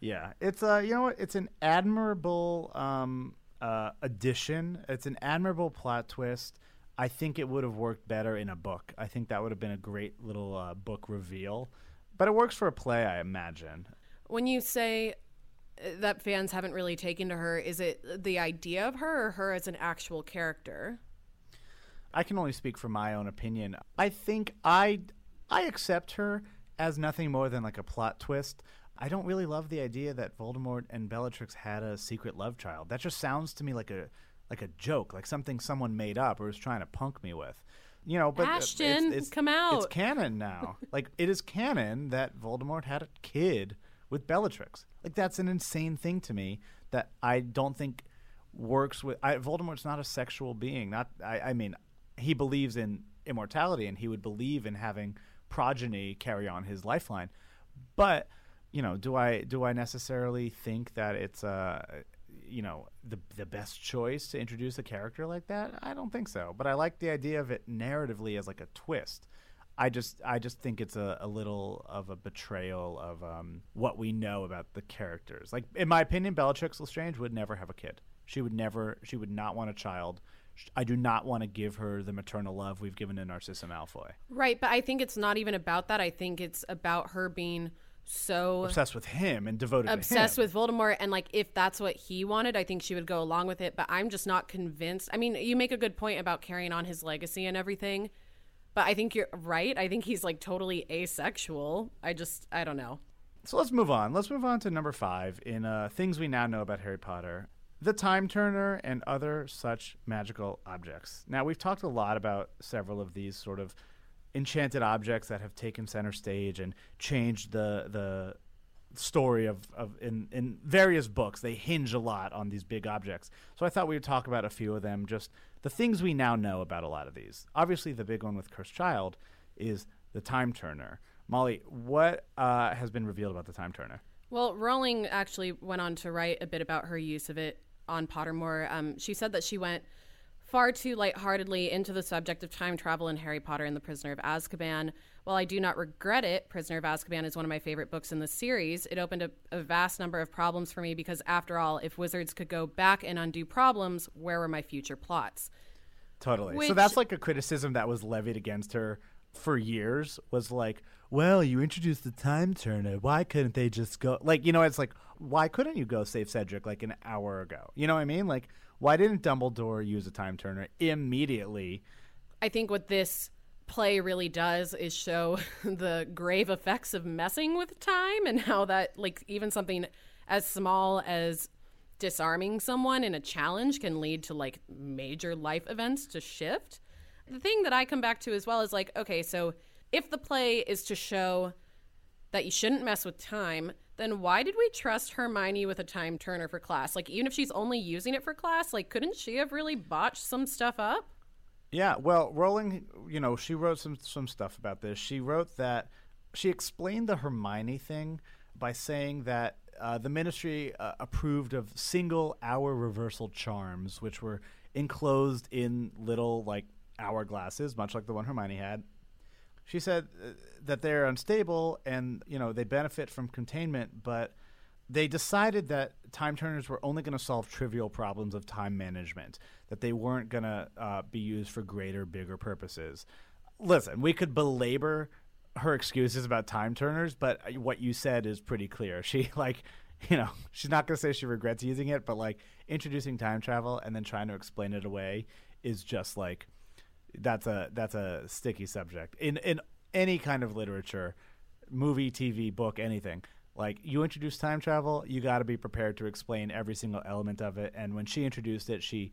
Yeah, it's uh you know what? It's an admirable um uh, addition. It's an admirable plot twist. I think it would have worked better in a book. I think that would have been a great little uh, book reveal. But it works for a play, I imagine. When you say that fans haven't really taken to her, is it the idea of her or her as an actual character? I can only speak from my own opinion. I think I I accept her as nothing more than like a plot twist. I don't really love the idea that Voldemort and Bellatrix had a secret love child. That just sounds to me like a like a joke, like something someone made up or was trying to punk me with. You know, but uh, Ashton, it's, it's, come out. It's canon now. like it is canon that Voldemort had a kid with Bellatrix. Like that's an insane thing to me that I don't think works with. I, Voldemort's not a sexual being. Not. I, I mean, he believes in immortality and he would believe in having progeny carry on his lifeline, but you know, do I do I necessarily think that it's uh you know the the best choice to introduce a character like that? I don't think so. But I like the idea of it narratively as like a twist. I just I just think it's a, a little of a betrayal of um, what we know about the characters. Like in my opinion, Bellatrix Lestrange would never have a kid. She would never. She would not want a child. I do not want to give her the maternal love we've given to Narcissa Malfoy. Right, but I think it's not even about that. I think it's about her being so obsessed with him and devoted obsessed with Voldemort and like if that's what he wanted I think she would go along with it but I'm just not convinced I mean you make a good point about carrying on his legacy and everything but I think you're right. I think he's like totally asexual. I just I don't know. So let's move on. Let's move on to number 5 in uh, things we now know about Harry Potter the time turner and other such magical objects. Now we've talked a lot about several of these sort of enchanted objects that have taken center stage and changed the the story of, of in, in various books. They hinge a lot on these big objects. So I thought we would talk about a few of them, just the things we now know about a lot of these. Obviously, the big one with Cursed Child is the Time Turner. Molly, what uh, has been revealed about the Time Turner? Well, Rowling actually went on to write a bit about her use of it on Pottermore. Um, she said that she went – far too lightheartedly into the subject of time travel in Harry Potter and the Prisoner of Azkaban. While I do not regret it, Prisoner of Azkaban is one of my favorite books in the series. It opened a, a vast number of problems for me because, after all, if wizards could go back and undo problems, where were my future plots? Totally. Which, so that's like a criticism that was levied against her for years was like, well, you introduced the time turner. Why couldn't they just go? Like, you know, it's like, why couldn't you go save Cedric like an hour ago? You know what I mean? Like, why didn't Dumbledore use a time turner immediately? I think what this play really does is show the grave effects of messing with time and how that, like, even something as small as disarming someone in a challenge can lead to like major life events to shift. The thing that I come back to as well is like, okay, so if the play is to show that you shouldn't mess with time, then why did we trust Hermione with a time turner for class? Like, even if she's only using it for class, like, couldn't she have really botched some stuff up? Yeah, well, Rowling, you know, she wrote some some stuff about this. She wrote that she explained the Hermione thing by saying that uh, the ministry uh, approved of single hour reversal charms, which were enclosed in little like hourglasses, much like the one Hermione had. She said uh, that they're unstable and you know they benefit from containment, but they decided that time turners were only going to solve trivial problems of time management, that they weren't going to uh, be used for greater, bigger purposes. Listen, we could belabor her excuses about time turners, but what you said is pretty clear. She like, you know, she's not going to say she regrets using it, but like introducing time travel and then trying to explain it away is just like that's a that's a sticky subject in in any kind of literature, movie, TV, book, anything. Like you introduce time travel, you got to be prepared to explain every single element of it. And when she introduced it, she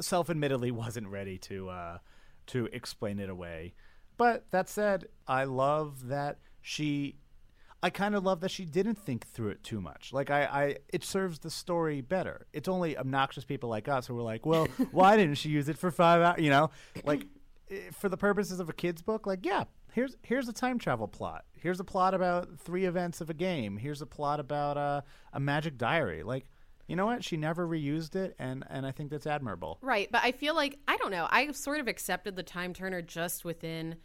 self-admittedly wasn't ready to uh, to explain it away. But that said, I love that she. I kind of love that she didn't think through it too much. Like I, I, it serves the story better. It's only obnoxious people like us who are like, well, why didn't she use it for five hours? You know, like eh, for the purposes of a kid's book, like yeah, here's here's a time travel plot. Here's a plot about three events of a game. Here's a plot about uh, a magic diary. Like you know what? She never reused it, and and I think that's admirable. Right, but I feel like I don't know. I sort of accepted the time turner just within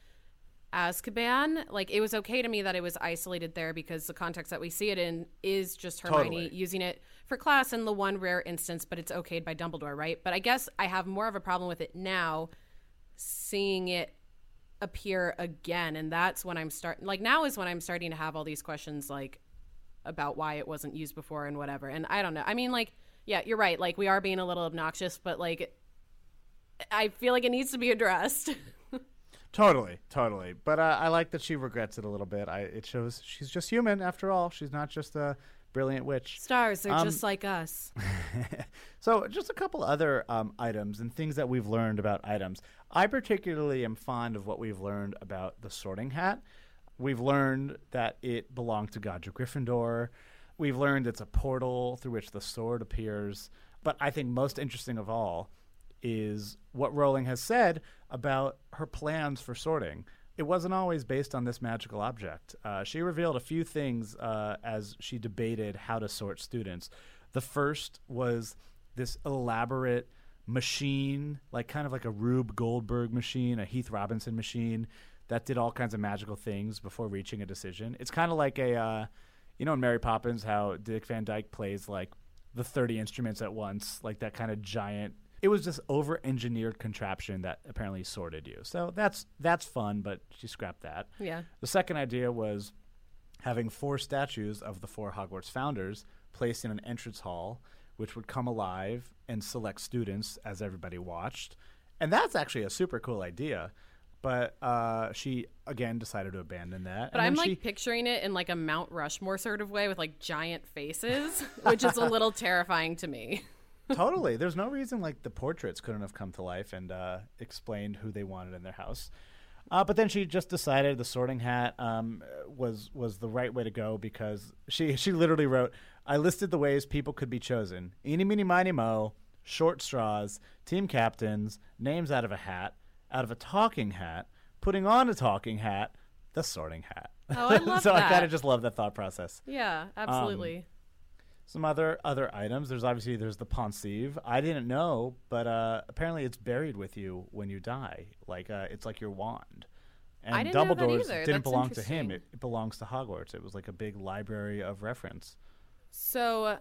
Azkaban. Like it was okay to me that it was isolated there because the context that we see it in is just Hermione Totally. using it for class in the one rare instance, but it's okayed by Dumbledore, right? But I guess I have more of a problem with it now, seeing it appear again, and that's when I'm starting. Like now is when I'm starting to have all these questions, like about why it wasn't used before and whatever. And I don't know. I mean, like, yeah, you're right. Like we are being a little obnoxious, but like, I feel like it needs to be addressed. Totally, totally. But uh, I like that she regrets it a little bit. I it shows she's just human after all. She's not just a brilliant witch. Stars, they're Um, just like us. So, just a couple other um, items and things that we've learned about items. I particularly am fond of what we've learned about the Sorting Hat. We've learned that it belonged to Godric Gryffindor. We've learned it's a portal through which the sword appears. But I think most interesting of all is what Rowling has said about her plans for sorting. It wasn't always based on this magical object. Uh, she revealed a few things uh, as she debated how to sort students. The first was this elaborate machine, like kind of like a Rube Goldberg machine, a Heath Robinson machine that did all kinds of magical things before reaching a decision. It's kind of like a, uh, you know, in Mary Poppins, how Dick Van Dyke plays like the 30 instruments at once, like that kind of giant. It was this over-engineered contraption that apparently sorted you. So that's that's fun, but she scrapped that. Yeah. The second idea was having four statues of the four Hogwarts founders placed in an entrance hall, which would come alive and select students as everybody watched. And that's actually a super cool idea. But uh, she again decided to abandon that. But I'm like she- picturing it in like a Mount Rushmore sort of way with like giant faces, which is a little terrifying to me. totally. There's no reason like the portraits couldn't have come to life and uh, explained who they wanted in their house. Uh, but then she just decided the Sorting Hat um, was was the right way to go because she she literally wrote, "I listed the ways people could be chosen: eeny, meeny, miny, mo, short straws, team captains, names out of a hat, out of a talking hat, putting on a talking hat, the Sorting Hat." Oh, I love so I that. kind of just love that thought process Yeah, absolutely. some other other items. There's obviously there's the Ponsive. I didn't know, but uh, apparently it's buried with you when you die. Like uh, it's like your wand. And I didn't know that Dumbledore's didn't That's belong to him. It, it belongs to Hogwarts. It was like a big library of reference. So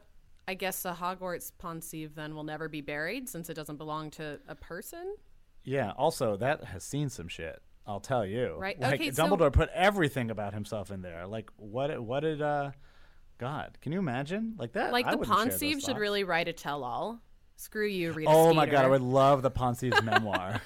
I guess the Hogwarts Ponsive then will never be buried since it doesn't belong to a person. Yeah. Also, that has seen some shit. I'll tell you. Right, Like okay, so- Dumbledore put everything about himself in there. Like what? What did? uh God, can you imagine? Like that? Like I the Ponsieve should really write a tell-all. Screw you, Rita Oh my god, I would love the Poncieve's memoir.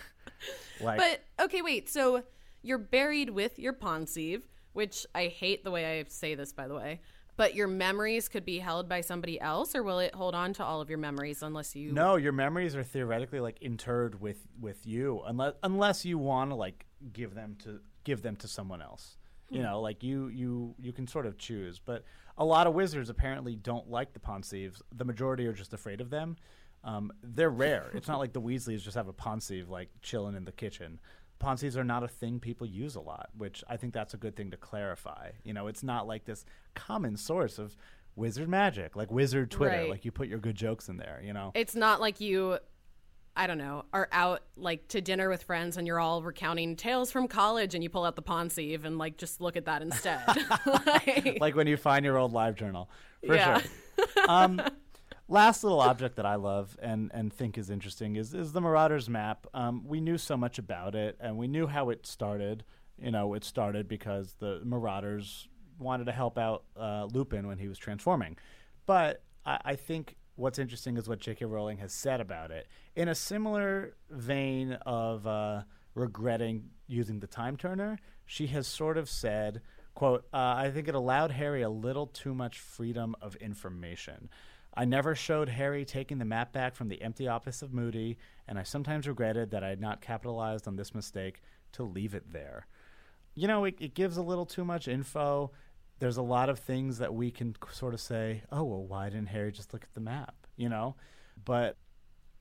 Like, But okay, wait. So you're buried with your Ponsieve, which I hate the way I say this, by the way. But your memories could be held by somebody else, or will it hold on to all of your memories unless you? no, your memories are theoretically like interred with with you, unless unless you want to like give them to give them to someone else. You Hmm. know, like you you you can sort of choose, but a lot of wizards apparently don't like the Poncieves. The majority are just afraid of them. Um, they're rare. it's not like the Weasleys just have a Poncieve like chilling in the kitchen. Poncieves are not a thing people use a lot, which I think that's a good thing to clarify. You know, it's not like this common source of wizard magic, like wizard Twitter, Right. like you put your good jokes in there. You know, It's not like you, I don't know, are out like to dinner with friends and you're all recounting tales from college and you pull out the Ponsieve and like just look at that instead. like, like when you find your old live journal, for Yeah. sure. Um, last little object that I love and, and think is interesting is is the Marauders map. Um, we knew so much about it, and we knew how it started. You know, it started because the Marauders wanted to help out uh, Lupin when he was transforming. But I, I think what's interesting is what J.K. Rowling has said about it. In a similar vein of uh, regretting using the time turner, she has sort of said, quote, uh, I think it allowed Harry a little too much freedom of information. I never showed Harry taking the map back from the empty office of Moody, and I sometimes regretted that I had not capitalized on this mistake to leave it there. You know, it, it gives a little too much info. There's a lot of things that we can sort of say, oh, well, why didn't Harry just look at the map? You know? But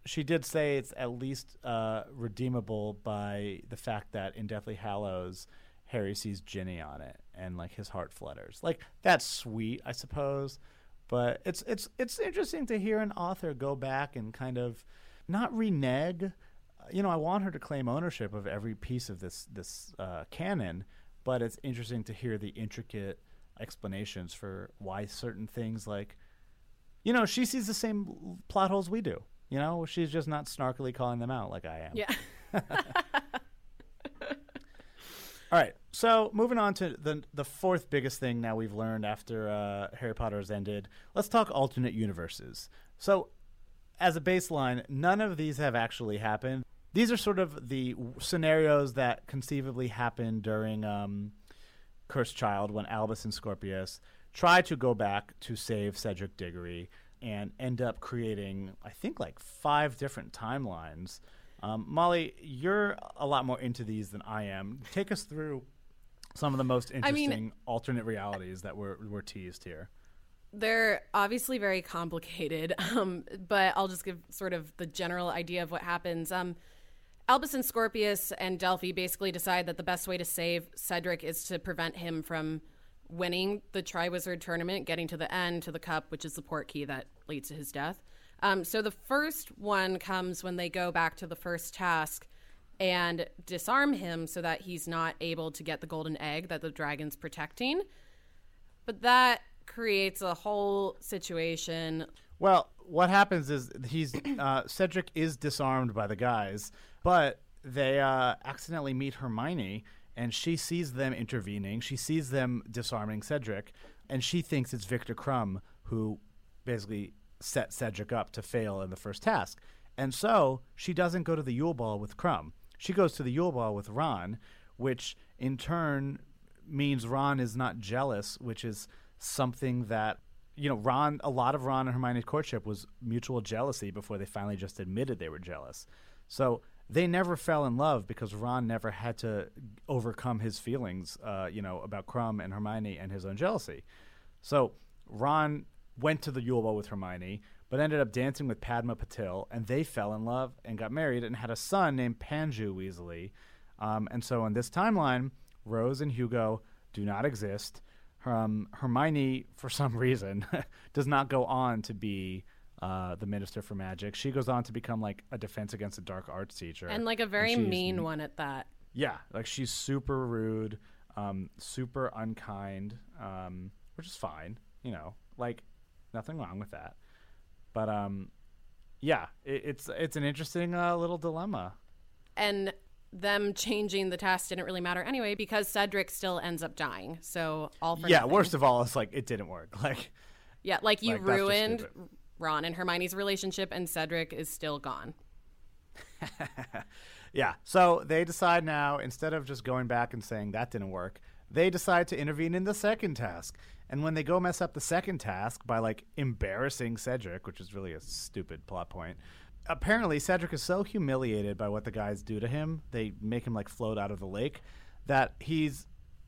she did say it's at least uh, redeemable by the fact that in Deathly Hallows, Harry sees Ginny on it and like his heart flutters. Like that's sweet, I suppose. But it's it's it's interesting to hear an author go back and kind of not renege. You know, I want her to claim ownership of every piece of this this uh, canon, but it's interesting to hear the intricate explanations for why certain things like you know, she sees the same plot holes we do. You know, she's just not snarkily calling them out like I am. yeah. All right. So moving on to the the fourth biggest thing now we've learned after uh, Harry Potter has ended. Let's talk alternate universes. So, as a baseline, none of these have actually happened. These are sort of the scenarios that conceivably happened during um, Cursed Child when Albus and Scorpius try to go back to save Cedric Diggory and end up creating, I think, like five different timelines. Um, Molly, you're a lot more into these than I am. Take us through some of the most I mean- interesting alternate realities that were, were teased here. They're obviously very complicated, um, but I'll just give sort of the general idea of what happens. Um, Albus and Scorpius and Delphi basically decide that the best way to save Cedric is to prevent him from winning the Triwizard tournament, getting to the end to the cup, which is the port key that leads to his death. Um, so the first one comes when they go back to the first task and disarm him so that he's not able to get the golden egg that the dragon's protecting. But that creates a whole situation. Well, what happens is he's uh, Cedric is disarmed by the guys, but they uh, accidentally meet Hermione, and she sees them intervening. She sees them disarming Cedric, and she thinks it's Viktor Krum who basically set Cedric up to fail in the first task. And so she doesn't go to the Yule Ball with Krum. She goes to the Yule Ball with Ron, which in turn means Ron is not jealous, which is something that you know Ron. A lot of Ron and Hermione's courtship was mutual jealousy before they finally just admitted they were jealous. So they never fell in love because Ron never had to overcome his feelings, uh, you know, about Krum and Hermione and his own jealousy. So Ron went to the Yule Ball with Hermione, but ended up dancing with Padma Patil, and they fell in love and got married and had a son named Panju Weasley. Um, and so in this timeline, Rose and Hugo do not exist. Um, Hermione, for some reason, does not go on to be uh, the Minister for Magic. She goes on to become like a Defense Against the Dark Arts teacher, And like a very mean one at that. yeah, like she's super rude, um, super unkind, um, which is fine, you know, like nothing wrong with that. But um, yeah, it, it's it's an interesting uh, little dilemma. And them changing the task didn't really matter anyway because Cedric still ends up dying. So all for yeah. nothing. Worst of all, it's like it didn't work. Like yeah, like you Like, ruined. Ron and Hermione's relationship, and Cedric is still gone. Yeah. So they decide now, instead of just going back and saying that didn't work, they decide to intervene in the second task. And when they go mess up the second task by like embarrassing Cedric, which is really a stupid plot point, apparently Cedric is so humiliated by what the guys do to him, they make him like float out of the lake, that he's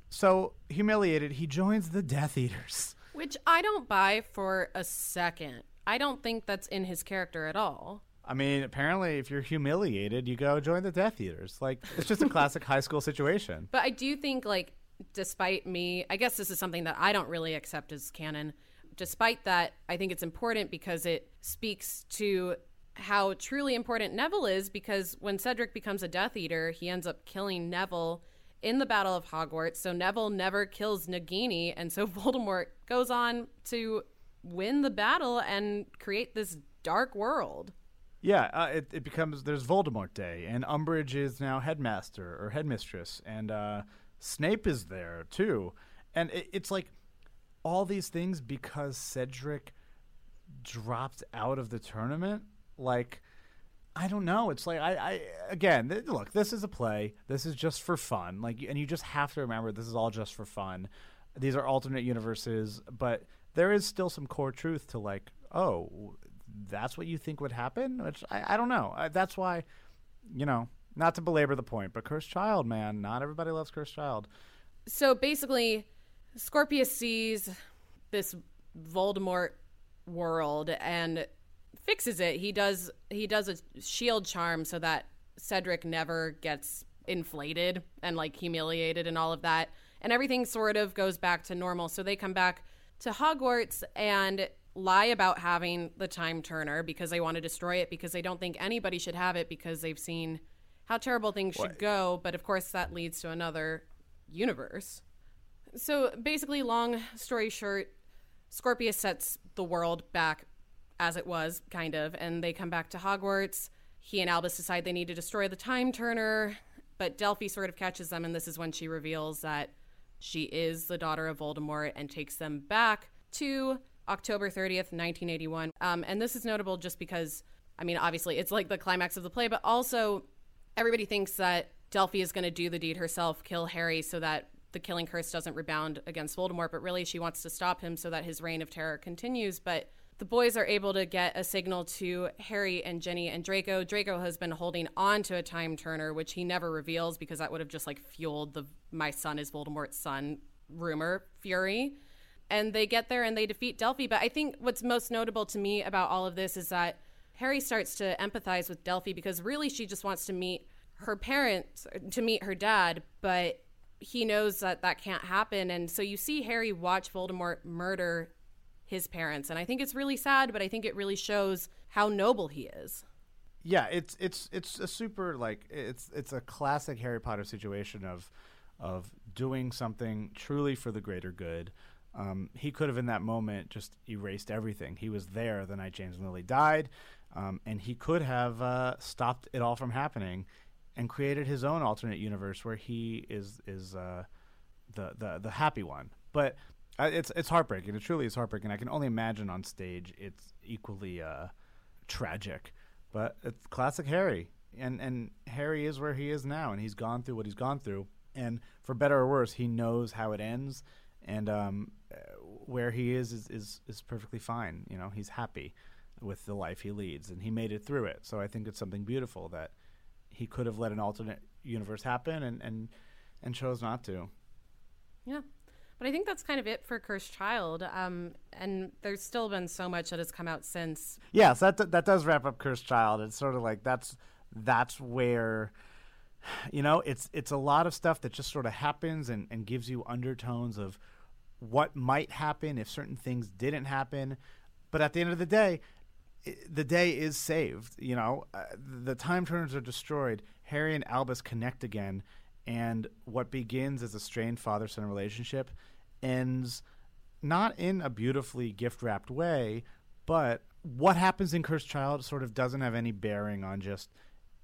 so humiliated he joins the Death Eaters. Which I don't buy for a second. I don't think that's in his character at all. I mean, apparently, if you're humiliated, you go join the Death Eaters. Like, it's just a classic high school situation. But I do think, like, despite me, I guess this is something that I don't really accept as canon. Despite that, I think it's important because it speaks to how truly important Neville is. Because when Cedric becomes a Death Eater, he ends up killing Neville in the Battle of Hogwarts. So Neville never kills Nagini, and so Voldemort goes on to win the battle and create this dark world. Yeah, uh, it, it becomes there's Voldemort Day, and Umbridge is now headmaster or headmistress, and uh, Snape is there too, and it, it's like all these things because Cedric dropped out of the tournament. Like, I don't know. It's like I, I again, look, this is a play. This is just for fun. Like, and you just have to remember this is all just for fun. These are alternate universes, but there is still some core truth to like, oh, that's what you think would happen. Which I, I don't know. That's why, you know, not to belabor the point, but Cursed Child, man, not everybody loves Cursed Child. so basically scorpius sees this voldemort world and fixes it. He does he does a shield charm so that cedric never gets inflated and like humiliated and all of that. And everything sort of goes back to normal. So they come back to hogwarts and lie about having the time turner because they want to destroy it because they don't think anybody should have it because they've seen how terrible things should What? go but of course that leads to another universe so basically, long story short, Scorpius sets the world back as it was, kind of, and they come back to Hogwarts. He and Albus decide they need to destroy the Time Turner, but Delphi sort of catches them, and this is when she reveals that she is the daughter of Voldemort and takes them back to October 30th, 1981. Um, and this is notable just because, I mean, obviously it's like the climax of the play, but also everybody thinks that Delphi is going to do the deed herself, kill Harry, so that the killing curse doesn't rebound against Voldemort, but really she wants to stop him so that his reign of terror continues. But the boys are able to get a signal to Harry and Ginny and Draco. Draco has been holding on to a time turner, which he never reveals because that would have just like fueled the my son is Voldemort's son rumor fury. And they get there and they defeat Delphi. But I think what's most notable to me about all of this is that Harry starts to empathize with Delphi because really she just wants to meet her parents, to meet her dad, but he knows that that can't happen. And so you see Harry watch Voldemort murder his parents. And I think it's really sad, but I think it really shows how noble he is. yeah it's it's it's a super like it's it's a classic harry potter situation of of doing something truly for the greater good um, he could have in that moment just erased everything. He was there the night james and lily died um, and he could have uh, stopped it all from happening and created his own alternate universe where he is is uh, the, the the happy one. But uh, it's it's heartbreaking. It truly is heartbreaking. I can only imagine on stage it's equally uh, tragic. But it's classic Harry, and and Harry is where he is now, and he's gone through what he's gone through, and for better or worse, he knows how it ends, and um, where he is is is is perfectly fine. You know, he's happy with the life he leads, and he made it through it. So I think it's something beautiful that he could have let an alternate universe happen, and and and chose not to. Yeah. But I think that's kind of it for Cursed Child. Um, and there's still been so much that has come out since. Yes, that that does wrap up Cursed Child. It's sort of like that's that's where you know it's it's a lot of stuff that just sort of happens and, and gives you undertones of what might happen if certain things didn't happen. But at the end of the day, the day is saved. You know, uh, the time turners are destroyed. Harry and Albus connect again, and what begins as a strained father-son relationship ends not in a beautifully gift wrapped way, but what happens in Cursed Child sort of doesn't have any bearing on just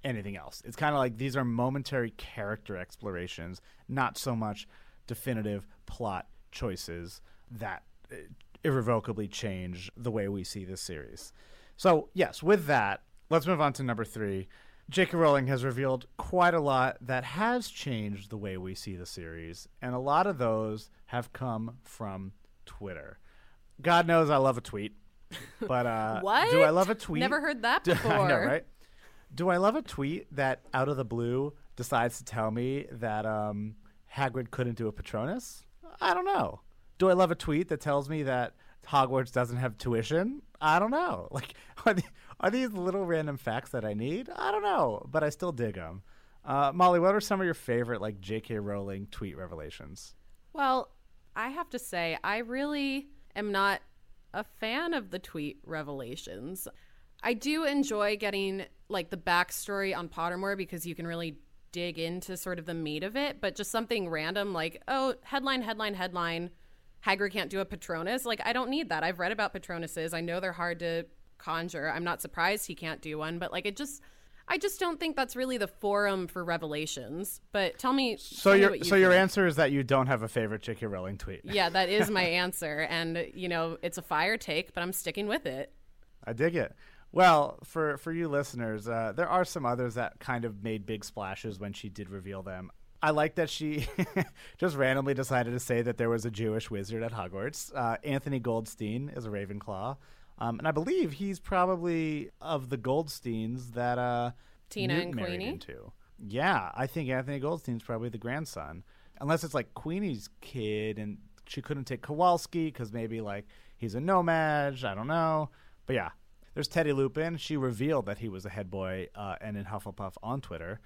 anything else. It's kind of like these are momentary character explorations, not so much definitive plot choices that uh, irrevocably change the way we see this series. So, yes, with that, let's move on to number three. J.K. Rowling has revealed quite a lot that has changed the way we see the series, and a lot of those have come from Twitter. God knows I love a tweet, but uh, what? do I love a tweet? Never heard that before. I know, right? Do I love a tweet that out of the blue decides to tell me that um, Hagrid couldn't do a Patronus? I don't know. Do I love a tweet that tells me that Hogwarts doesn't have tuition? I don't know. Like, are, are these little random facts that I need? I don't know, but I still dig them. Uh, Molly, what are some of your favorite like J.K. Rowling tweet revelations? Well, I have to say, I really am not a fan of the tweet revelations. I do enjoy getting like the backstory on Pottermore because you can really dig into sort of the meat of it, but just something random like, oh, headline, headline, headline, Hagrid can't do a Patronus. Like, I don't need that. I've read about Patronuses. I know they're hard to conjure. I'm not surprised he can't do one, but like, it just. I just don't think that's really the forum for revelations. But tell me. So tell your you so your answer is that you don't have a favorite J.K. Rowling tweet. Yeah, that is my answer. And, you know, it's a fire take, but I'm sticking with it. I dig it. Well, for for you listeners, uh, there are some others that kind of made big splashes when she did reveal them. I like that she just randomly decided to say that there was a Jewish wizard at Hogwarts. Uh, Anthony Goldstein is a Ravenclaw, um, and I believe he's probably of the Goldsteins that uh, Tina Newt and married Queenie? into. Yeah, I think Anthony Goldstein's probably the grandson, unless it's like Queenie's kid, and she couldn't take Kowalski because maybe like he's a No-Maj. I don't know, but yeah, there's Teddy Lupin. She revealed that he was a head boy uh, and in Hufflepuff on Twitter.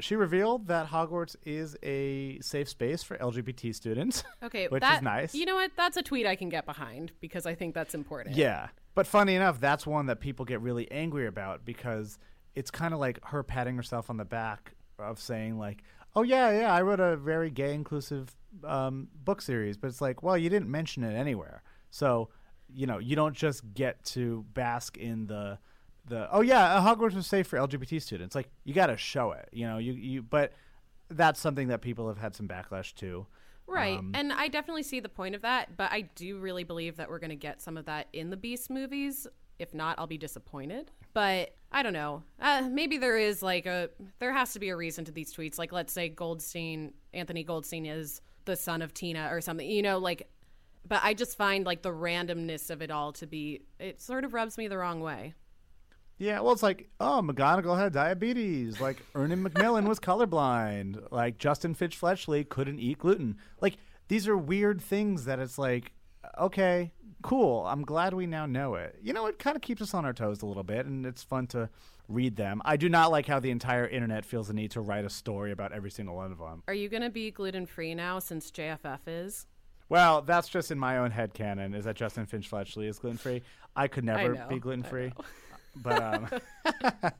She revealed that Hogwarts is a safe space for LGBT students. Okay, which that, is nice. You know what? That's a tweet I can get behind because I think that's important. Yeah. But funny enough, that's one that people get really angry about because it's kind of like her patting herself on the back of saying like, "Oh yeah, yeah, I wrote a very gay inclusive um, book series," but it's like, well, you didn't mention it anywhere, so you know, you don't just get to bask in the the oh yeah, Hogwarts was safe for LGBT students. Like you got to show it, you know. You you but that's something that people have had some backlash to. Right. Um, and I definitely see the point of that, but I do really believe that we're going to get some of that in the Beast movies. If not, I'll be disappointed. But I don't know. Uh, maybe there is like a there has to be a reason to these tweets. Like let's say Goldstein, Anthony Goldstein is the son of Tina or something. You know, like but I just find like the randomness of it all to be it sort of rubs me the wrong way. Yeah, well, it's like, oh, McGonagall had diabetes. Like, Ernie Macmillan was colorblind. Like, Justin Finch Fletchley couldn't eat gluten. Like, these are weird things that it's like, okay, cool. I'm glad we now know it. You know, it kind of keeps us on our toes a little bit, and it's fun to read them. I do not like how the entire internet feels the need to write a story about every single one of them. Are you going to be gluten free now since JFF is? Well, that's just in my own head canon, is that Justin Finch Fletchley is gluten free. I could never know, be gluten free. But um,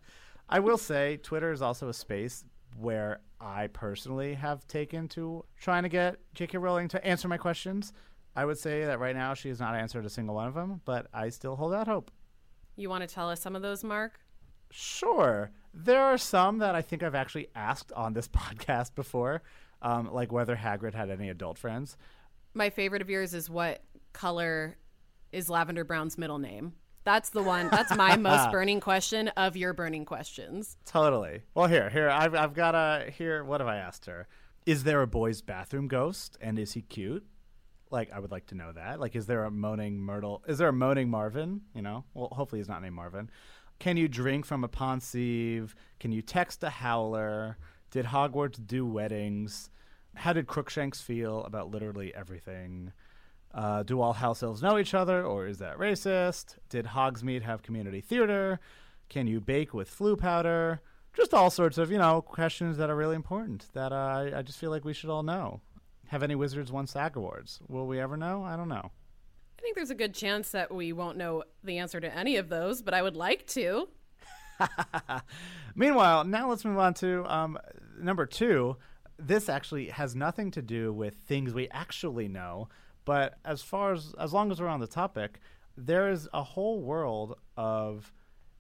I will say Twitter is also a space where I personally have taken to trying to get J.K. Rowling to answer my questions. I would say that right now she has not answered a single one of them, but I still hold out hope. You want to tell us some of those, Mark? Sure. There are some that I think I've actually asked on this podcast before, um, like whether Hagrid had any adult friends. My favorite of yours is what color is Lavender Brown's middle name? That's the one. That's my most burning question of your burning questions. Totally. Well, here, here, I've, I've got a here. What have I asked her? Is there a boy's bathroom ghost, and is he cute? Like, I would like to know that. Like, is there a moaning Myrtle? Is there a moaning Marvin? You know, well, hopefully he's not named Marvin. Can you drink from a Ponsieve? Can you text a howler? Did Hogwarts do weddings? How did Crookshanks feel about literally everything? Uh, do all house elves know each other, or is that racist? Did Hogsmeade have community theater? Can you bake with Floo powder? Just all sorts of, you know, questions that are really important that uh, I, I just feel like we should all know. Have any wizards won SAG awards? Will we ever know? I don't know. I think there's a good chance that we won't know the answer to any of those, but I would like to. Meanwhile, now let's move on to um, number two. This actually has nothing to do with things we actually know, but as far as as long as we're on the topic, there is a whole world of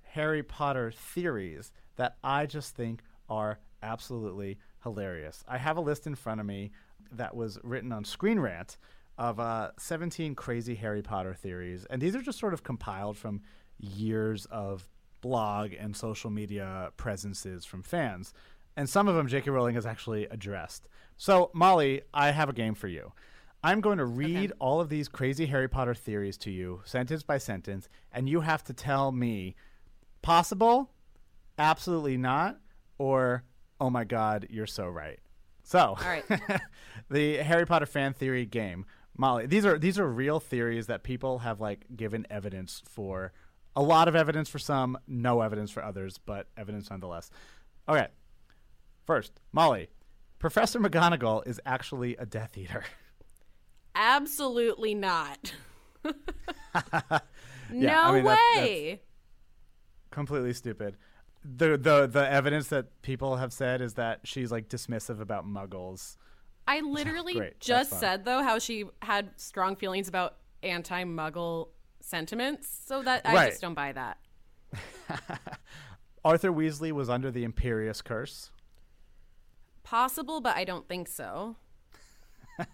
Harry Potter theories that I just think are absolutely hilarious. I have a list in front of me that was written on Screen Rant of uh, 17 crazy Harry Potter theories. And these are just sort of compiled from years of blog and social media presences from fans. And some of them J.K. Rowling has actually addressed. So, Molly, I have a game for you. I'm going to read Okay. all of these crazy Harry Potter theories to you, sentence by sentence, and you have to tell me possible, absolutely not, or oh my god, you're so right. So, All right. the Harry Potter fan theory game, Molly. These are these are real theories that people have like given evidence for. A lot of evidence for some, no evidence for others, but evidence nonetheless. Okay. First, Molly. Professor McGonagall is actually a Death Eater. Absolutely not. no Yeah, I mean, way. completely stupid. The the the evidence that people have said is that she's like dismissive about muggles. I literally Great, just said though how she had strong feelings about anti-muggle sentiments, so that I Right. just don't buy that. Arthur Weasley was under the Imperius curse. Possible, but I don't think so. All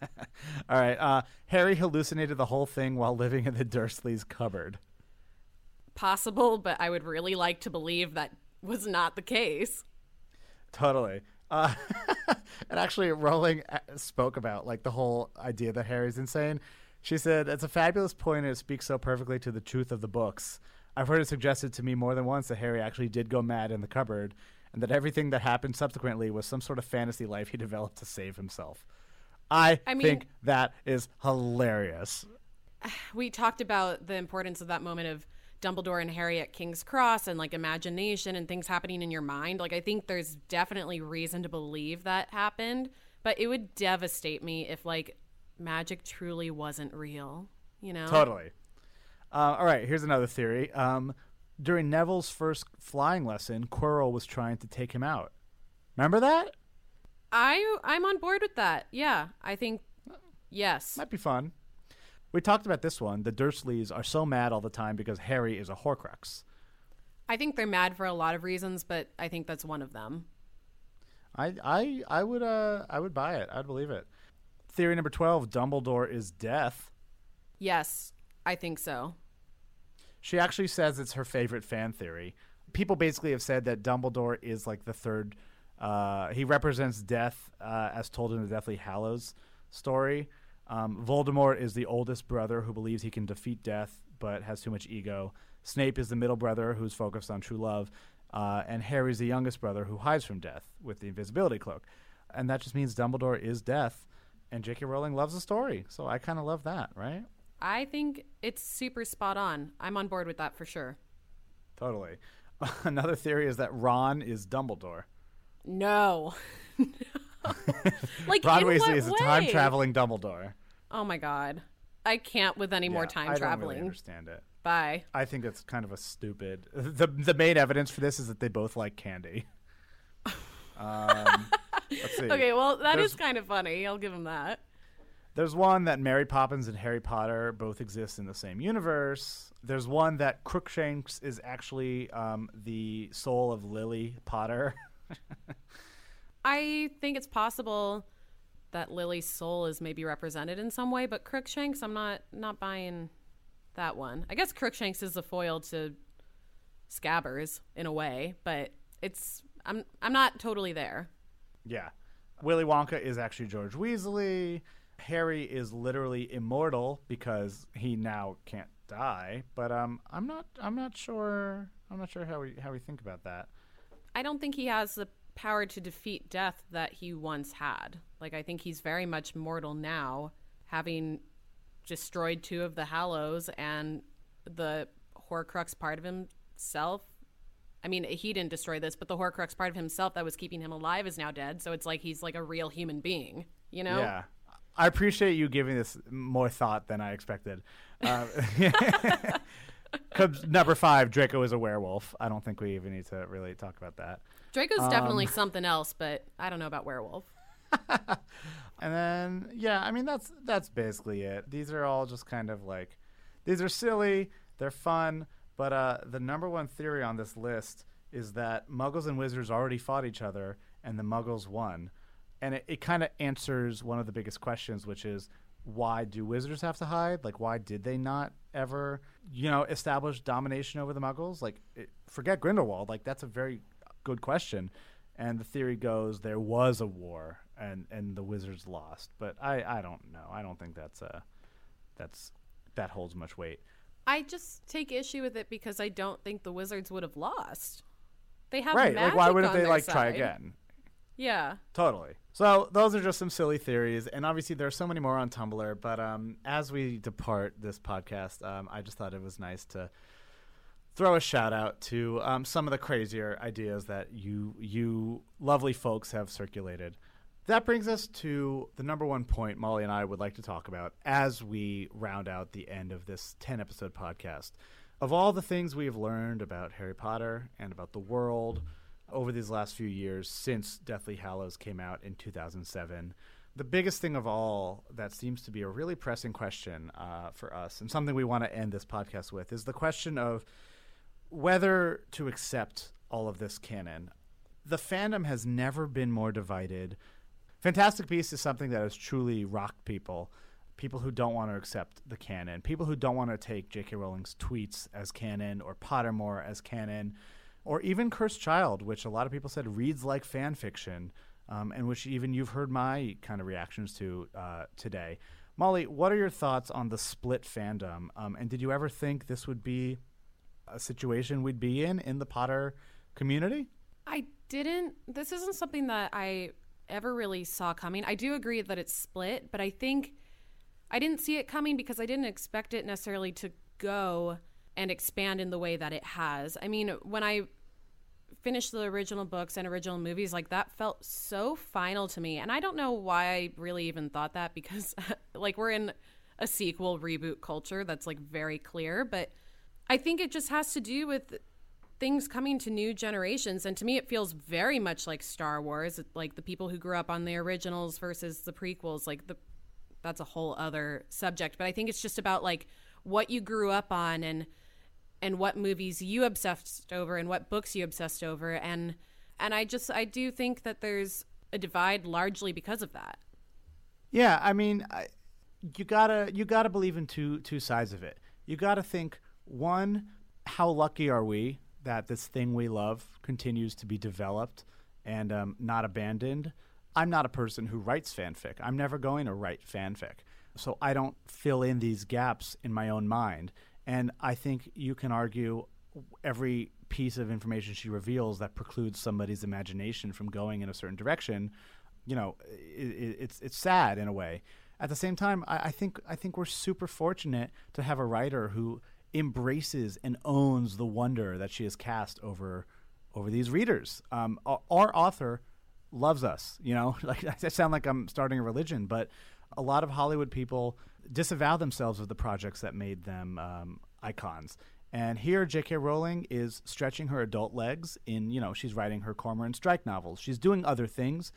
right. Uh, Harry hallucinated the whole thing while living in the Dursleys' cupboard. Possible, but I would really like to believe that was not the case. Totally. Uh, and actually, Rowling uh, spoke about like the whole idea that Harry's insane. She said, "It's a fabulous point, and it speaks so perfectly to the truth of the books. I've heard it suggested to me more than once that Harry actually did go mad in the cupboard, and that everything that happened subsequently was some sort of fantasy life he developed to save himself. I, I mean- think that is hilarious. we talked about the importance of that moment of Dumbledore and Harry at King's Cross and like imagination and things happening in your mind. Like I think there's definitely reason to believe that happened, but it would devastate me if like magic truly wasn't real, you know? Totally. Uh, all right, here's another theory. Um, during Neville's first flying lesson, Quirrell was trying to take him out. Remember that? I I'm on board with that. Yeah, I think yes. Might be fun. We talked about this one. The Dursleys are so mad all the time because Harry is a Horcrux. I think they're mad for a lot of reasons, but I think that's one of them. I, I, I would, uh, I would buy it. I'd believe it. Theory number twelve: Dumbledore is death. Yes, I think so. She actually says it's her favorite fan theory. People basically have said that Dumbledore is like the third. Uh, he represents death uh, as told in the Deathly Hallows story. Um, Voldemort is the oldest brother who believes he can defeat death but has too much ego. Snape is the middle brother who's focused on true love. Uh, and Harry's the youngest brother who hides from death with the invisibility cloak. And that just means Dumbledore is death. And J.K. Rowling loves the story. So I kind of love that, right? I think it's super spot on. I'm on board with that for sure. Totally. Another theory is that Ron is Dumbledore. No. like Ron Weasley is a time traveling Dumbledore. Oh my god. I can't with any more Yeah, time I don't traveling. really understand it. Bye. I think it's kind of a stupid. The the main evidence for this is that they both like candy. Um, let's see. Okay, well that is There's- kind of funny. I'll give him that. There's one that Mary Poppins and Harry Potter both exist in the same universe. There's one that Crookshanks is actually um, the soul of Lily Potter. I think it's possible that Lily's soul is maybe represented in some way, but Crookshanks, I'm not not buying that one. I guess Crookshanks is a foil to Scabbers in a way, but it's I'm I'm not totally there. Yeah. Willy Wonka is actually George Weasley. Harry is literally immortal because he now can't die. But um, I'm not. I'm not sure. I'm not sure how we how we think about that. I don't think he has the power to defeat death that he once had. Like I think he's very much mortal now, having destroyed two of the Hallows and the Horcrux part of himself. I mean, he didn't destroy this, but the Horcrux part of himself that was keeping him alive is now dead. So it's like he's like a real human being, you know? Yeah. I appreciate you giving this more thought than I expected. Uh, number five, Draco is a werewolf. I don't think we even need to really talk about that. Draco's Um, definitely something else, but I don't know about werewolf. And then yeah, I mean that's that's basically it. These are all just kind of like these are silly, they're fun, but uh the number one theory on this list is that Muggles and Wizards already fought each other, and the Muggles won. And it, it kind of answers one of the biggest questions, which is why do Wizards have to hide? Like, why did they not ever, you know, establish domination over the Muggles? Like, it, forget Grindelwald. Like, that's a very good question. And the theory goes there was a war, and and the Wizards lost. But I I don't know. I don't think that's a that's that holds much weight. I just take issue with it because I don't think the Wizards would have lost. They have right. Like, why wouldn't they like try again? Yeah. Totally. So those are just some silly theories, and obviously there are so many more on Tumblr. But um, as we depart this podcast, um, I just thought it was nice to throw a shout out to um, some of the crazier ideas that you you lovely folks have circulated. That brings us to the number one point Molly and I would like to talk about as we round out the end of this 10 episode podcast. Of all the things we have learned about Harry Potter and about the world over these last few years since Deathly Hallows came out in 2007, the biggest thing of all that seems to be a really pressing question uh, for us and something we want to end this podcast with is the question of whether to accept all of this canon. The fandom has never been more divided. Fantastic Beasts is something that has truly rocked people. People who don't want to accept the canon, people who don't want to take J.K. Rowling's tweets as canon or Pottermore as canon, or even Cursed Child, which a lot of people said reads like fan fiction, um, and which even you've heard my kind of reactions to uh, today. Molly, what are your thoughts on the split fandom? Um, and did you ever think this would be a situation we'd be in in the Potter community? I didn't. This isn't something that I ever really saw coming. I do agree that it's split, but I think I didn't see it coming because I didn't expect it necessarily to go and expand in the way that it has. I mean, when I finished the original books and original movies, like that felt so final to me. And I don't know why I really even thought that because, like, we're in a sequel reboot culture that's like very clear, but I think it just has to do with things coming to new generations and to me it feels very much like Star Wars like the people who grew up on the originals versus the prequels like the that's a whole other subject but I think it's just about like what you grew up on and and what movies you obsessed over and what books you obsessed over and and I just I do think that there's a divide largely because of that Yeah, I mean, I, you gotta you gotta believe in two two sides of it. You gotta think one, how lucky are we that this thing we love continues to be developed and um, not abandoned? I'm not a person who writes fanfic. I'm never going to write fanfic, so I don't fill in these gaps in my own mind. And I think you can argue every piece of information she reveals that precludes somebody's imagination from going in a certain direction you know, it, it, it's it's sad in a way. At the same time, I, I think I think we're super fortunate to have a writer who embraces and owns the wonder that she has cast over over these readers. Um, our, our author loves us. You know, like I sound like I'm starting a religion, but a lot of Hollywood people disavow themselves of the projects that made them um, icons. And here, J.K. Rowling is stretching her adult legs in, you know, she's writing her Cormoran Strike novels. She's doing other things,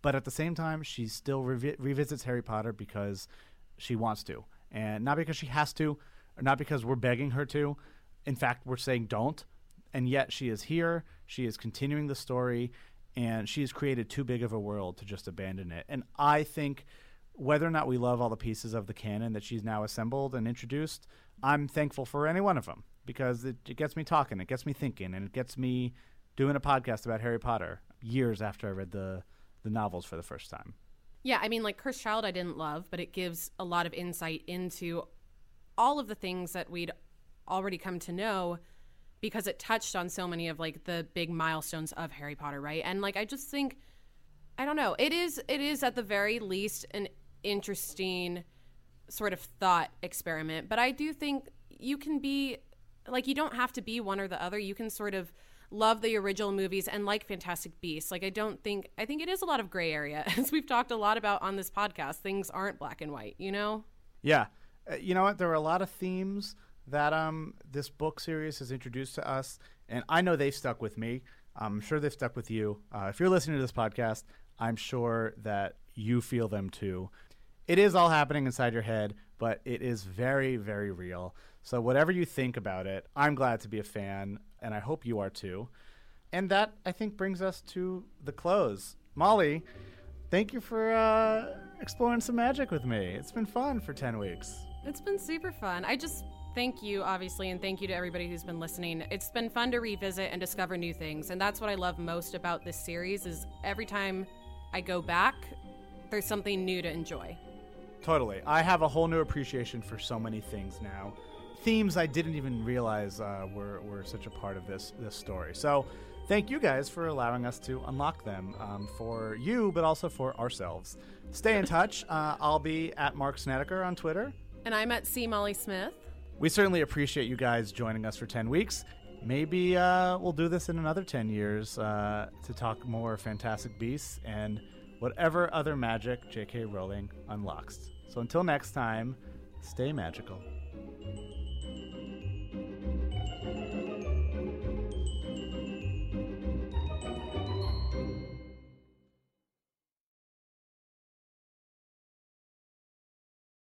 but at the same time, she still revi- revisits Harry Potter because she wants to, and not because she has to, or not because we're begging her to. In fact, we're saying don't. And yet, she is here. She is continuing the story, and she has created too big of a world to just abandon it. And I think whether or not we love all the pieces of the canon that she's now assembled and introduced, I'm thankful for any one of them because it, it gets me talking, it gets me thinking, and it gets me doing a podcast about Harry Potter years after I read the the novels for the first time. Yeah, I mean, like Cursed Child, I didn't love, but it gives a lot of insight into all of the things that we'd already come to know because it touched on so many of like the big milestones of Harry Potter, right? And like, I just think, I don't know, it is, it is at the very least an interesting sort of thought experiment, but I do think you can be like, you don't have to be one or the other. You can sort of love the original movies and like Fantastic Beasts. Like I don't think I think it is a lot of gray area as we've talked a lot about on this podcast. Things aren't black and white, you know? Yeah. Uh, you know what? There are a lot of themes that um this book series has introduced to us and I know they've stuck with me. I'm sure they've stuck with you. Uh, if you're listening to this podcast, I'm sure that you feel them too. It is all happening inside your head, but it is very, very real. So, whatever you think about it, I'm glad to be a fan, and I hope you are too. and that I think brings us to the close. Molly, thank you for uh, exploring some magic with me. It's been fun for 10 weeks. It's been super fun. I just thank you, obviously, and thank you to everybody who's been listening. It's been fun to revisit and discover new things, and that's what I love most about this series. Is every time I go back, there's something new to enjoy. Totally. I have a whole new appreciation for so many things now. Themes I didn't even realize uh, were, were such a part of this this story. So, thank you guys for allowing us to unlock them um, for you, but also for ourselves. Stay in touch. Uh, I'll be at Mark Snetiker on Twitter. And I'm at C. Molly Smith. We certainly appreciate you guys joining us for 10 weeks. Maybe uh, we'll do this in another 10 years uh, to talk more Fantastic Beasts and whatever other magic J.K. Rowling unlocks. So until next time, stay magical.